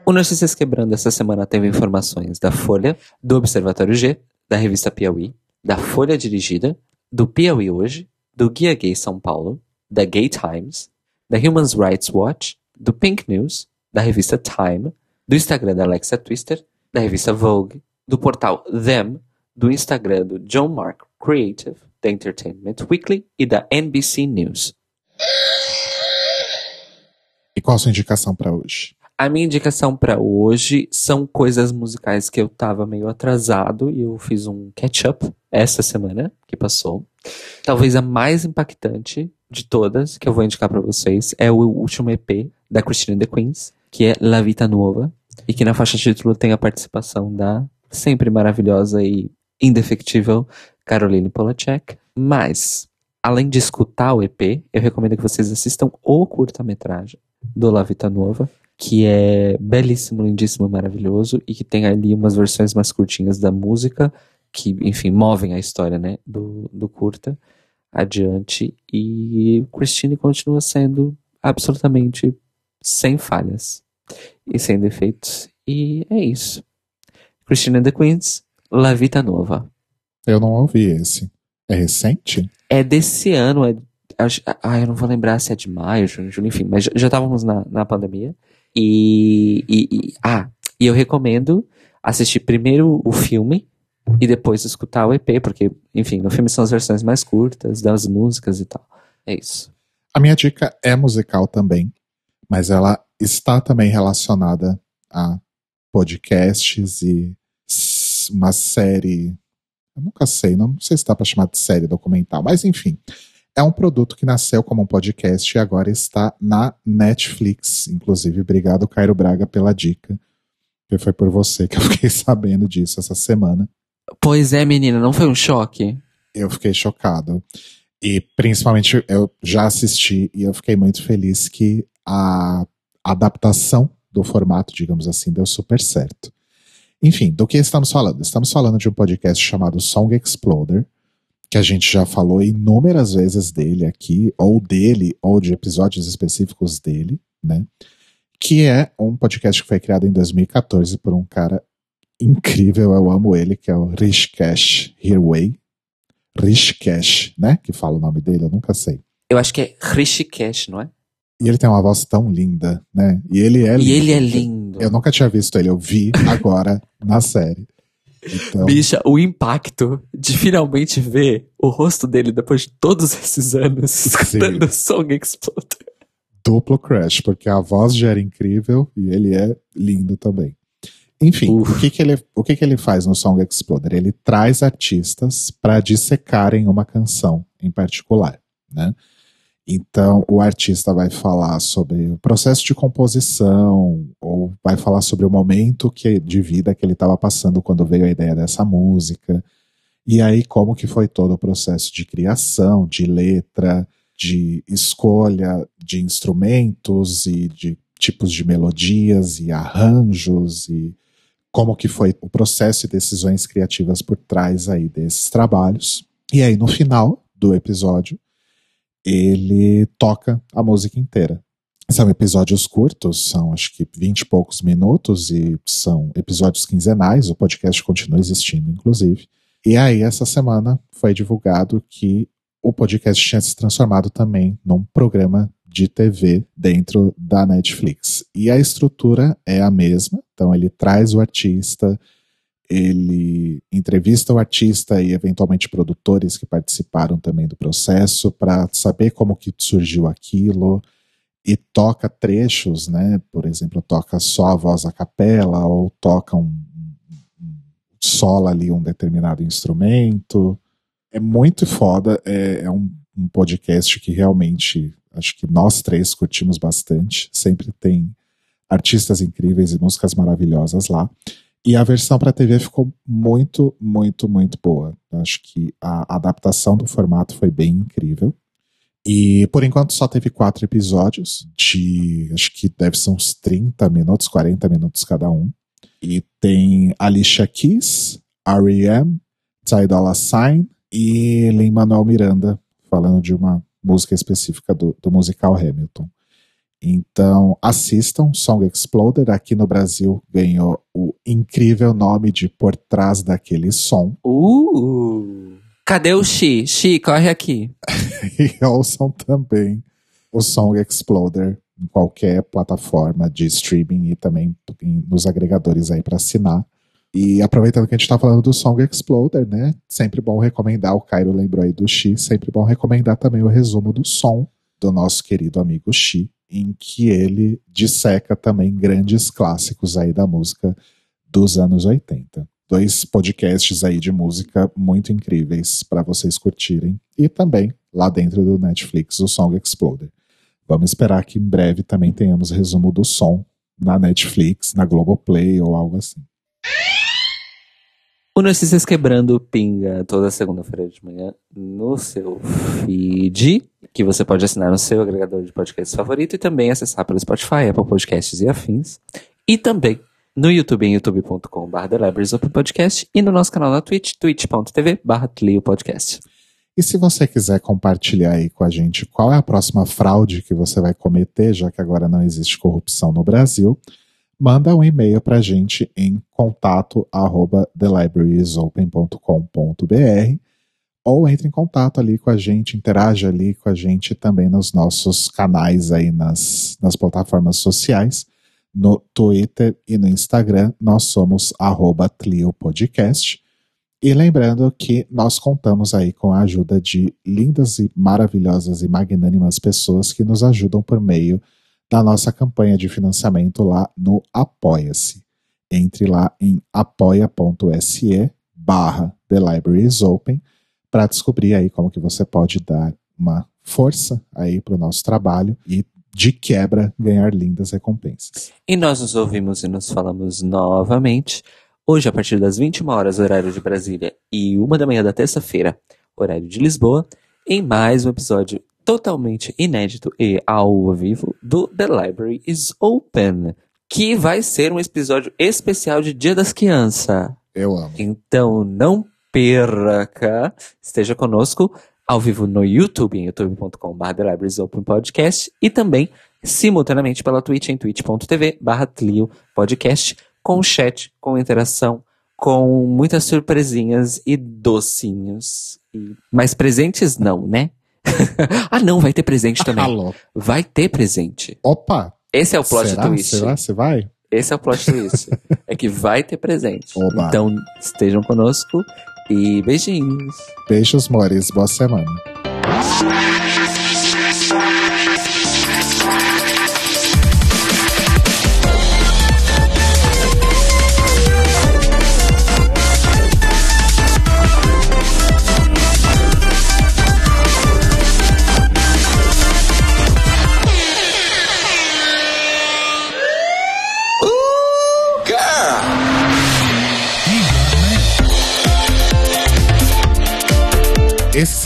O Notícias Quebrando essa semana teve informações da Folha, do Observatório G, da revista Piauí, da Folha Dirigida, do Piauí Hoje, do Guia Gay São Paulo, da Gay Times, da Human Rights Watch, do Pink News, da revista Time, do Instagram da Alexa Twister, da revista Vogue, do portal Them, do Instagram do John Mark Creative, da Entertainment Weekly e da NBC News. E qual a sua indicação para hoje? A minha indicação para hoje são coisas musicais que eu tava meio atrasado e eu fiz um catch-up essa semana que passou. Talvez a mais impactante de todas que eu vou indicar para vocês é o último EP da Christine The Queens, que é La Vita Nuova, e que na faixa título tem a participação da sempre maravilhosa e indefectível Caroline Polachek. Mas, além de escutar o EP, eu recomendo que vocês assistam o curta-metragem do La Vita Nuova, que é belíssimo, lindíssimo, maravilhoso e que tem ali umas versões mais curtinhas da música que, enfim, movem a história, né, do, do curta adiante e Christine continua sendo absolutamente sem falhas e sem defeitos e é isso. Christine and the Queens, La Vita Nova. Eu não ouvi esse. É recente? É desse ano, é, ah, eu não vou lembrar se é de maio, junho, julho, enfim, mas já, já estávamos na, na pandemia. E, e, e, ah, e eu recomendo assistir primeiro o filme e depois escutar o EP, porque, enfim, no filme são as versões mais curtas das músicas e tal. É isso. A minha dica é musical também, mas ela está também relacionada a podcasts e uma série. Eu nunca sei, não sei se dá para chamar de série documental, mas enfim. É um produto que nasceu como um podcast e agora está na Netflix. Inclusive, obrigado, Cairo Braga, pela dica. Porque foi por você que eu fiquei <laughs> sabendo disso essa semana. Pois é, menina, não foi um choque? Eu fiquei chocado. E principalmente eu já assisti e eu fiquei muito feliz que a adaptação do formato, digamos assim, deu super certo. Enfim, do que estamos falando? Estamos falando de um podcast chamado Song Exploder, que a gente já falou inúmeras vezes dele aqui, ou dele, ou de episódios específicos dele, né? Que é um podcast que foi criado em 2014 por um cara incrível, eu amo ele, que é o Rishikesh Hirway. Rishikesh, né? Que fala o nome dele, eu nunca sei. Eu acho que é Rishikesh, não é? E ele tem uma voz tão linda, né? E ele é e lindo. ele é lindo. Eu nunca tinha visto ele, eu vi agora na série. Então, Bicha, o impacto de finalmente ver o rosto dele depois de todos esses anos escutando Song Exploder. duplo crush, porque a voz já era incrível e ele é lindo também. Enfim, Uf. o, que, que, ele, o que, que ele faz no Song Exploder? Ele traz artistas para dissecarem uma canção em particular, né? Então, o artista vai falar sobre o processo de composição, ou vai falar sobre o momento que, de vida que ele estava passando quando veio a ideia dessa música, e aí como que foi todo o processo de criação, de letra, de escolha de instrumentos e de tipos de melodias e arranjos e como que foi o processo e decisões criativas por trás aí desses trabalhos. E aí no final do episódio ele toca a música inteira. São episódios curtos, são acho que vinte e poucos minutos e são episódios quinzenais, o podcast continua existindo, inclusive. E aí, essa semana foi divulgado que o podcast tinha se transformado também num programa de TV dentro da Netflix. E a estrutura é a mesma, então ele traz o artista, ele entrevista o artista e eventualmente produtores que participaram também do processo para saber como que surgiu aquilo e toca trechos, né? Por exemplo, toca só a voz a capela ou toca um, um sola ali um determinado instrumento. É muito foda, é, é um, um podcast que realmente acho que nós três curtimos bastante. Sempre tem artistas incríveis e músicas maravilhosas lá. E a versão para TV ficou muito, muito, muito boa. Acho que a adaptação do formato foi bem incrível. E por enquanto só teve quatro episódios, de acho que deve ser uns 30 minutos, 40 minutos cada um. E tem Alicia Keys, R.E.M., Ty Dolla Sign e Lin-Manuel Miranda, falando de uma música específica do, do musical Hamilton. Então, assistam Song Exploder. Aqui no Brasil ganhou o incrível nome de Por Trás daquele Som. Uh! Cadê o Xi? Xi, corre aqui. <laughs> e ouçam também o Song Exploder em qualquer plataforma de streaming e também nos agregadores aí para assinar. E aproveitando que a gente está falando do Song Exploder, né? Sempre bom recomendar, o Cairo lembrou aí do Xi, sempre bom recomendar também o resumo do som do nosso querido amigo Xi, em que ele disseca também grandes clássicos aí da música dos anos 80 dois podcasts aí de música muito incríveis para vocês curtirem. E também lá dentro do Netflix, o Song Exploder. Vamos esperar que em breve também tenhamos resumo do som na Netflix, na Globoplay ou algo assim. O Notícias Quebrando pinga toda segunda-feira de manhã no seu feed, que você pode assinar no seu agregador de podcasts favorito e também acessar pelo Spotify, Apple Podcasts e afins. E também no YouTube em youtube.com.br The Libraries Podcast e no nosso canal na Twitch, twitch.tv Podcast. E se você quiser compartilhar aí com a gente qual é a próxima fraude que você vai cometer, já que agora não existe corrupção no Brasil, manda um e-mail para a gente em contato arroba thelibrariesopen.com.br ou entre em contato ali com a gente, interage ali com a gente também nos nossos canais aí nas, nas plataformas sociais no Twitter e no Instagram, nós somos arroba Podcast. E lembrando que nós contamos aí com a ajuda de lindas e maravilhosas e magnânimas pessoas que nos ajudam por meio da nossa campanha de financiamento lá no Apoia-se. Entre lá em apoia.se barra The Libraries Open para descobrir aí como que você pode dar uma força aí para o nosso trabalho e de quebra, ganhar lindas recompensas. E nós nos ouvimos e nos falamos novamente. Hoje, a partir das 21 horas, horário de Brasília, e uma da manhã da terça-feira, horário de Lisboa, em mais um episódio totalmente inédito e ao vivo do The Library is Open, que vai ser um episódio especial de Dia das Crianças. Eu amo. Então não perca, esteja conosco ao vivo no YouTube, em youtube.com.br The Libraries Open Podcast, e também simultaneamente pela Twitch, em twitch.tv barra Tlio Podcast, com chat, com interação, com muitas surpresinhas e docinhos. E... Mas presentes não, né? <laughs> ah, não, vai ter presente também. Alô. Vai ter presente. Opa! Esse é o plot Será? twist. Será? Você vai? Esse é o plot twist. <laughs> é que vai ter presente. Oba. Então, estejam conosco e beijinhos. Beijos, Mores. Boa semana.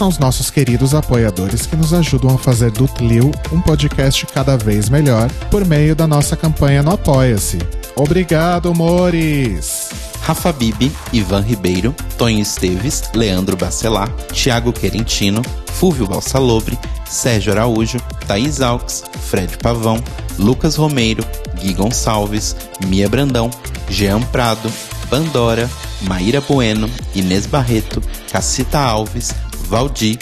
São os nossos queridos apoiadores que nos ajudam a fazer do Tlil um podcast cada vez melhor por meio da nossa campanha no Apoia-se. Obrigado, Mores! Rafa Bibi, Ivan Ribeiro, Tonho Esteves, Leandro Bacelar, Thiago Querentino, Fúvio Balsalobre, Sérgio Araújo, Thaís Alves, Fred Pavão, Lucas Romeiro, Gui Gonçalves, Mia Brandão, Jean Prado, Pandora, Maíra Bueno, Inês Barreto, Cacita Alves, Valdir,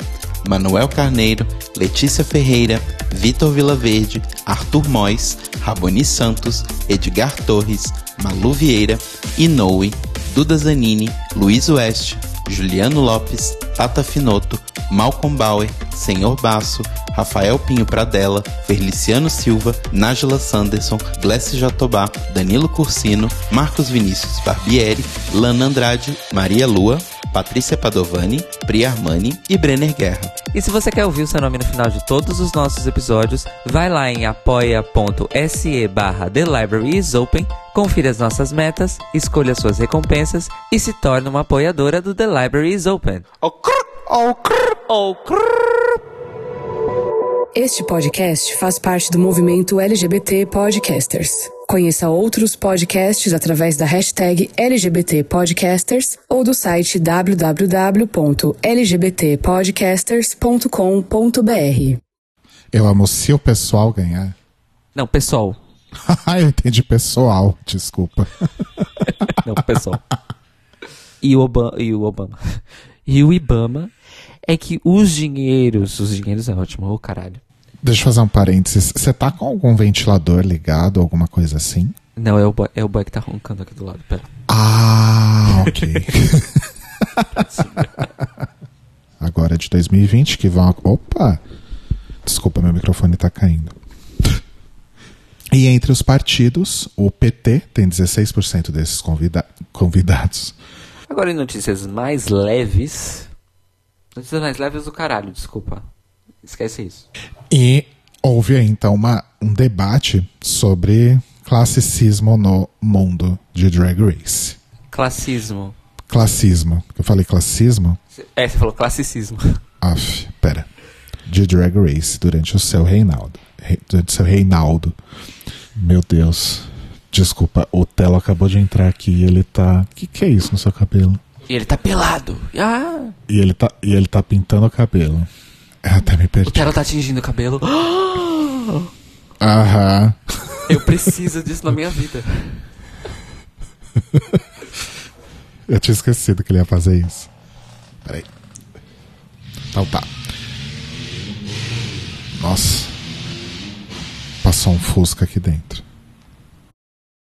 Manuel Carneiro, Letícia Ferreira, Vitor Vilaverde, Arthur Mois, Raboni Santos, Edgar Torres, Malu Vieira, Inoue, Duda Zanini, Luiz Oeste, Juliano Lopes, Tata Finoto, Malcolm Bauer, Senhor Basso, Rafael Pinho Pradella, Feliciano Silva, Nájila Sanderson, Glessi Jatobá, Danilo Cursino, Marcos Vinícius Barbieri, Lana Andrade, Maria Lua, Patrícia Padovani, Pri Armani e Brenner Guerra. E se você quer ouvir o seu nome no final de todos os nossos episódios, vai lá em apoia.se barra The Library is Open, confira as nossas metas, escolha suas recompensas e se torne uma apoiadora do The Library is Open. Este podcast faz parte do movimento LGBT Podcasters. Conheça outros podcasts através da hashtag LGBT Podcasters ou do site www.lgbtpodcasters.com.br. Eu amo se o pessoal ganhar. Não, pessoal. Ah, <laughs> eu entendi pessoal, desculpa. <laughs> Não, pessoal. e o Obama. E o Obama. E o Ibama é que os dinheiros. Os dinheiros é ótimo, ô caralho. Deixa eu fazer um parênteses. Você tá com algum ventilador ligado, alguma coisa assim? Não, é o boy, é o boy que tá roncando aqui do lado. Pera. Ah, <laughs> ok. Agora é de 2020 que vão. Opa! Desculpa, meu microfone tá caindo. E entre os partidos, o PT tem 16% desses convida convidados. Agora em notícias mais leves. Notícias mais leves do caralho, desculpa. Esquece isso. E houve aí, então uma, um debate sobre classicismo no mundo de Drag Race. Classismo. Classismo. Eu falei classismo? É, você falou classicismo. <laughs> Aff, pera. De Drag Race durante o seu reinaldo. Re, durante o seu reinaldo. Meu Deus. Desculpa, o Telo acabou de entrar aqui e ele tá. O que, que é isso no seu cabelo? E ele tá pelado. Ah! E ele tá, e ele tá pintando o cabelo. Eu até me O perdi. Telo tá atingindo o cabelo. <gasps> Aham. Eu preciso disso na minha vida. <laughs> Eu tinha esquecido que ele ia fazer isso. Peraí. Então tá. Nossa. Passou um fusca aqui dentro.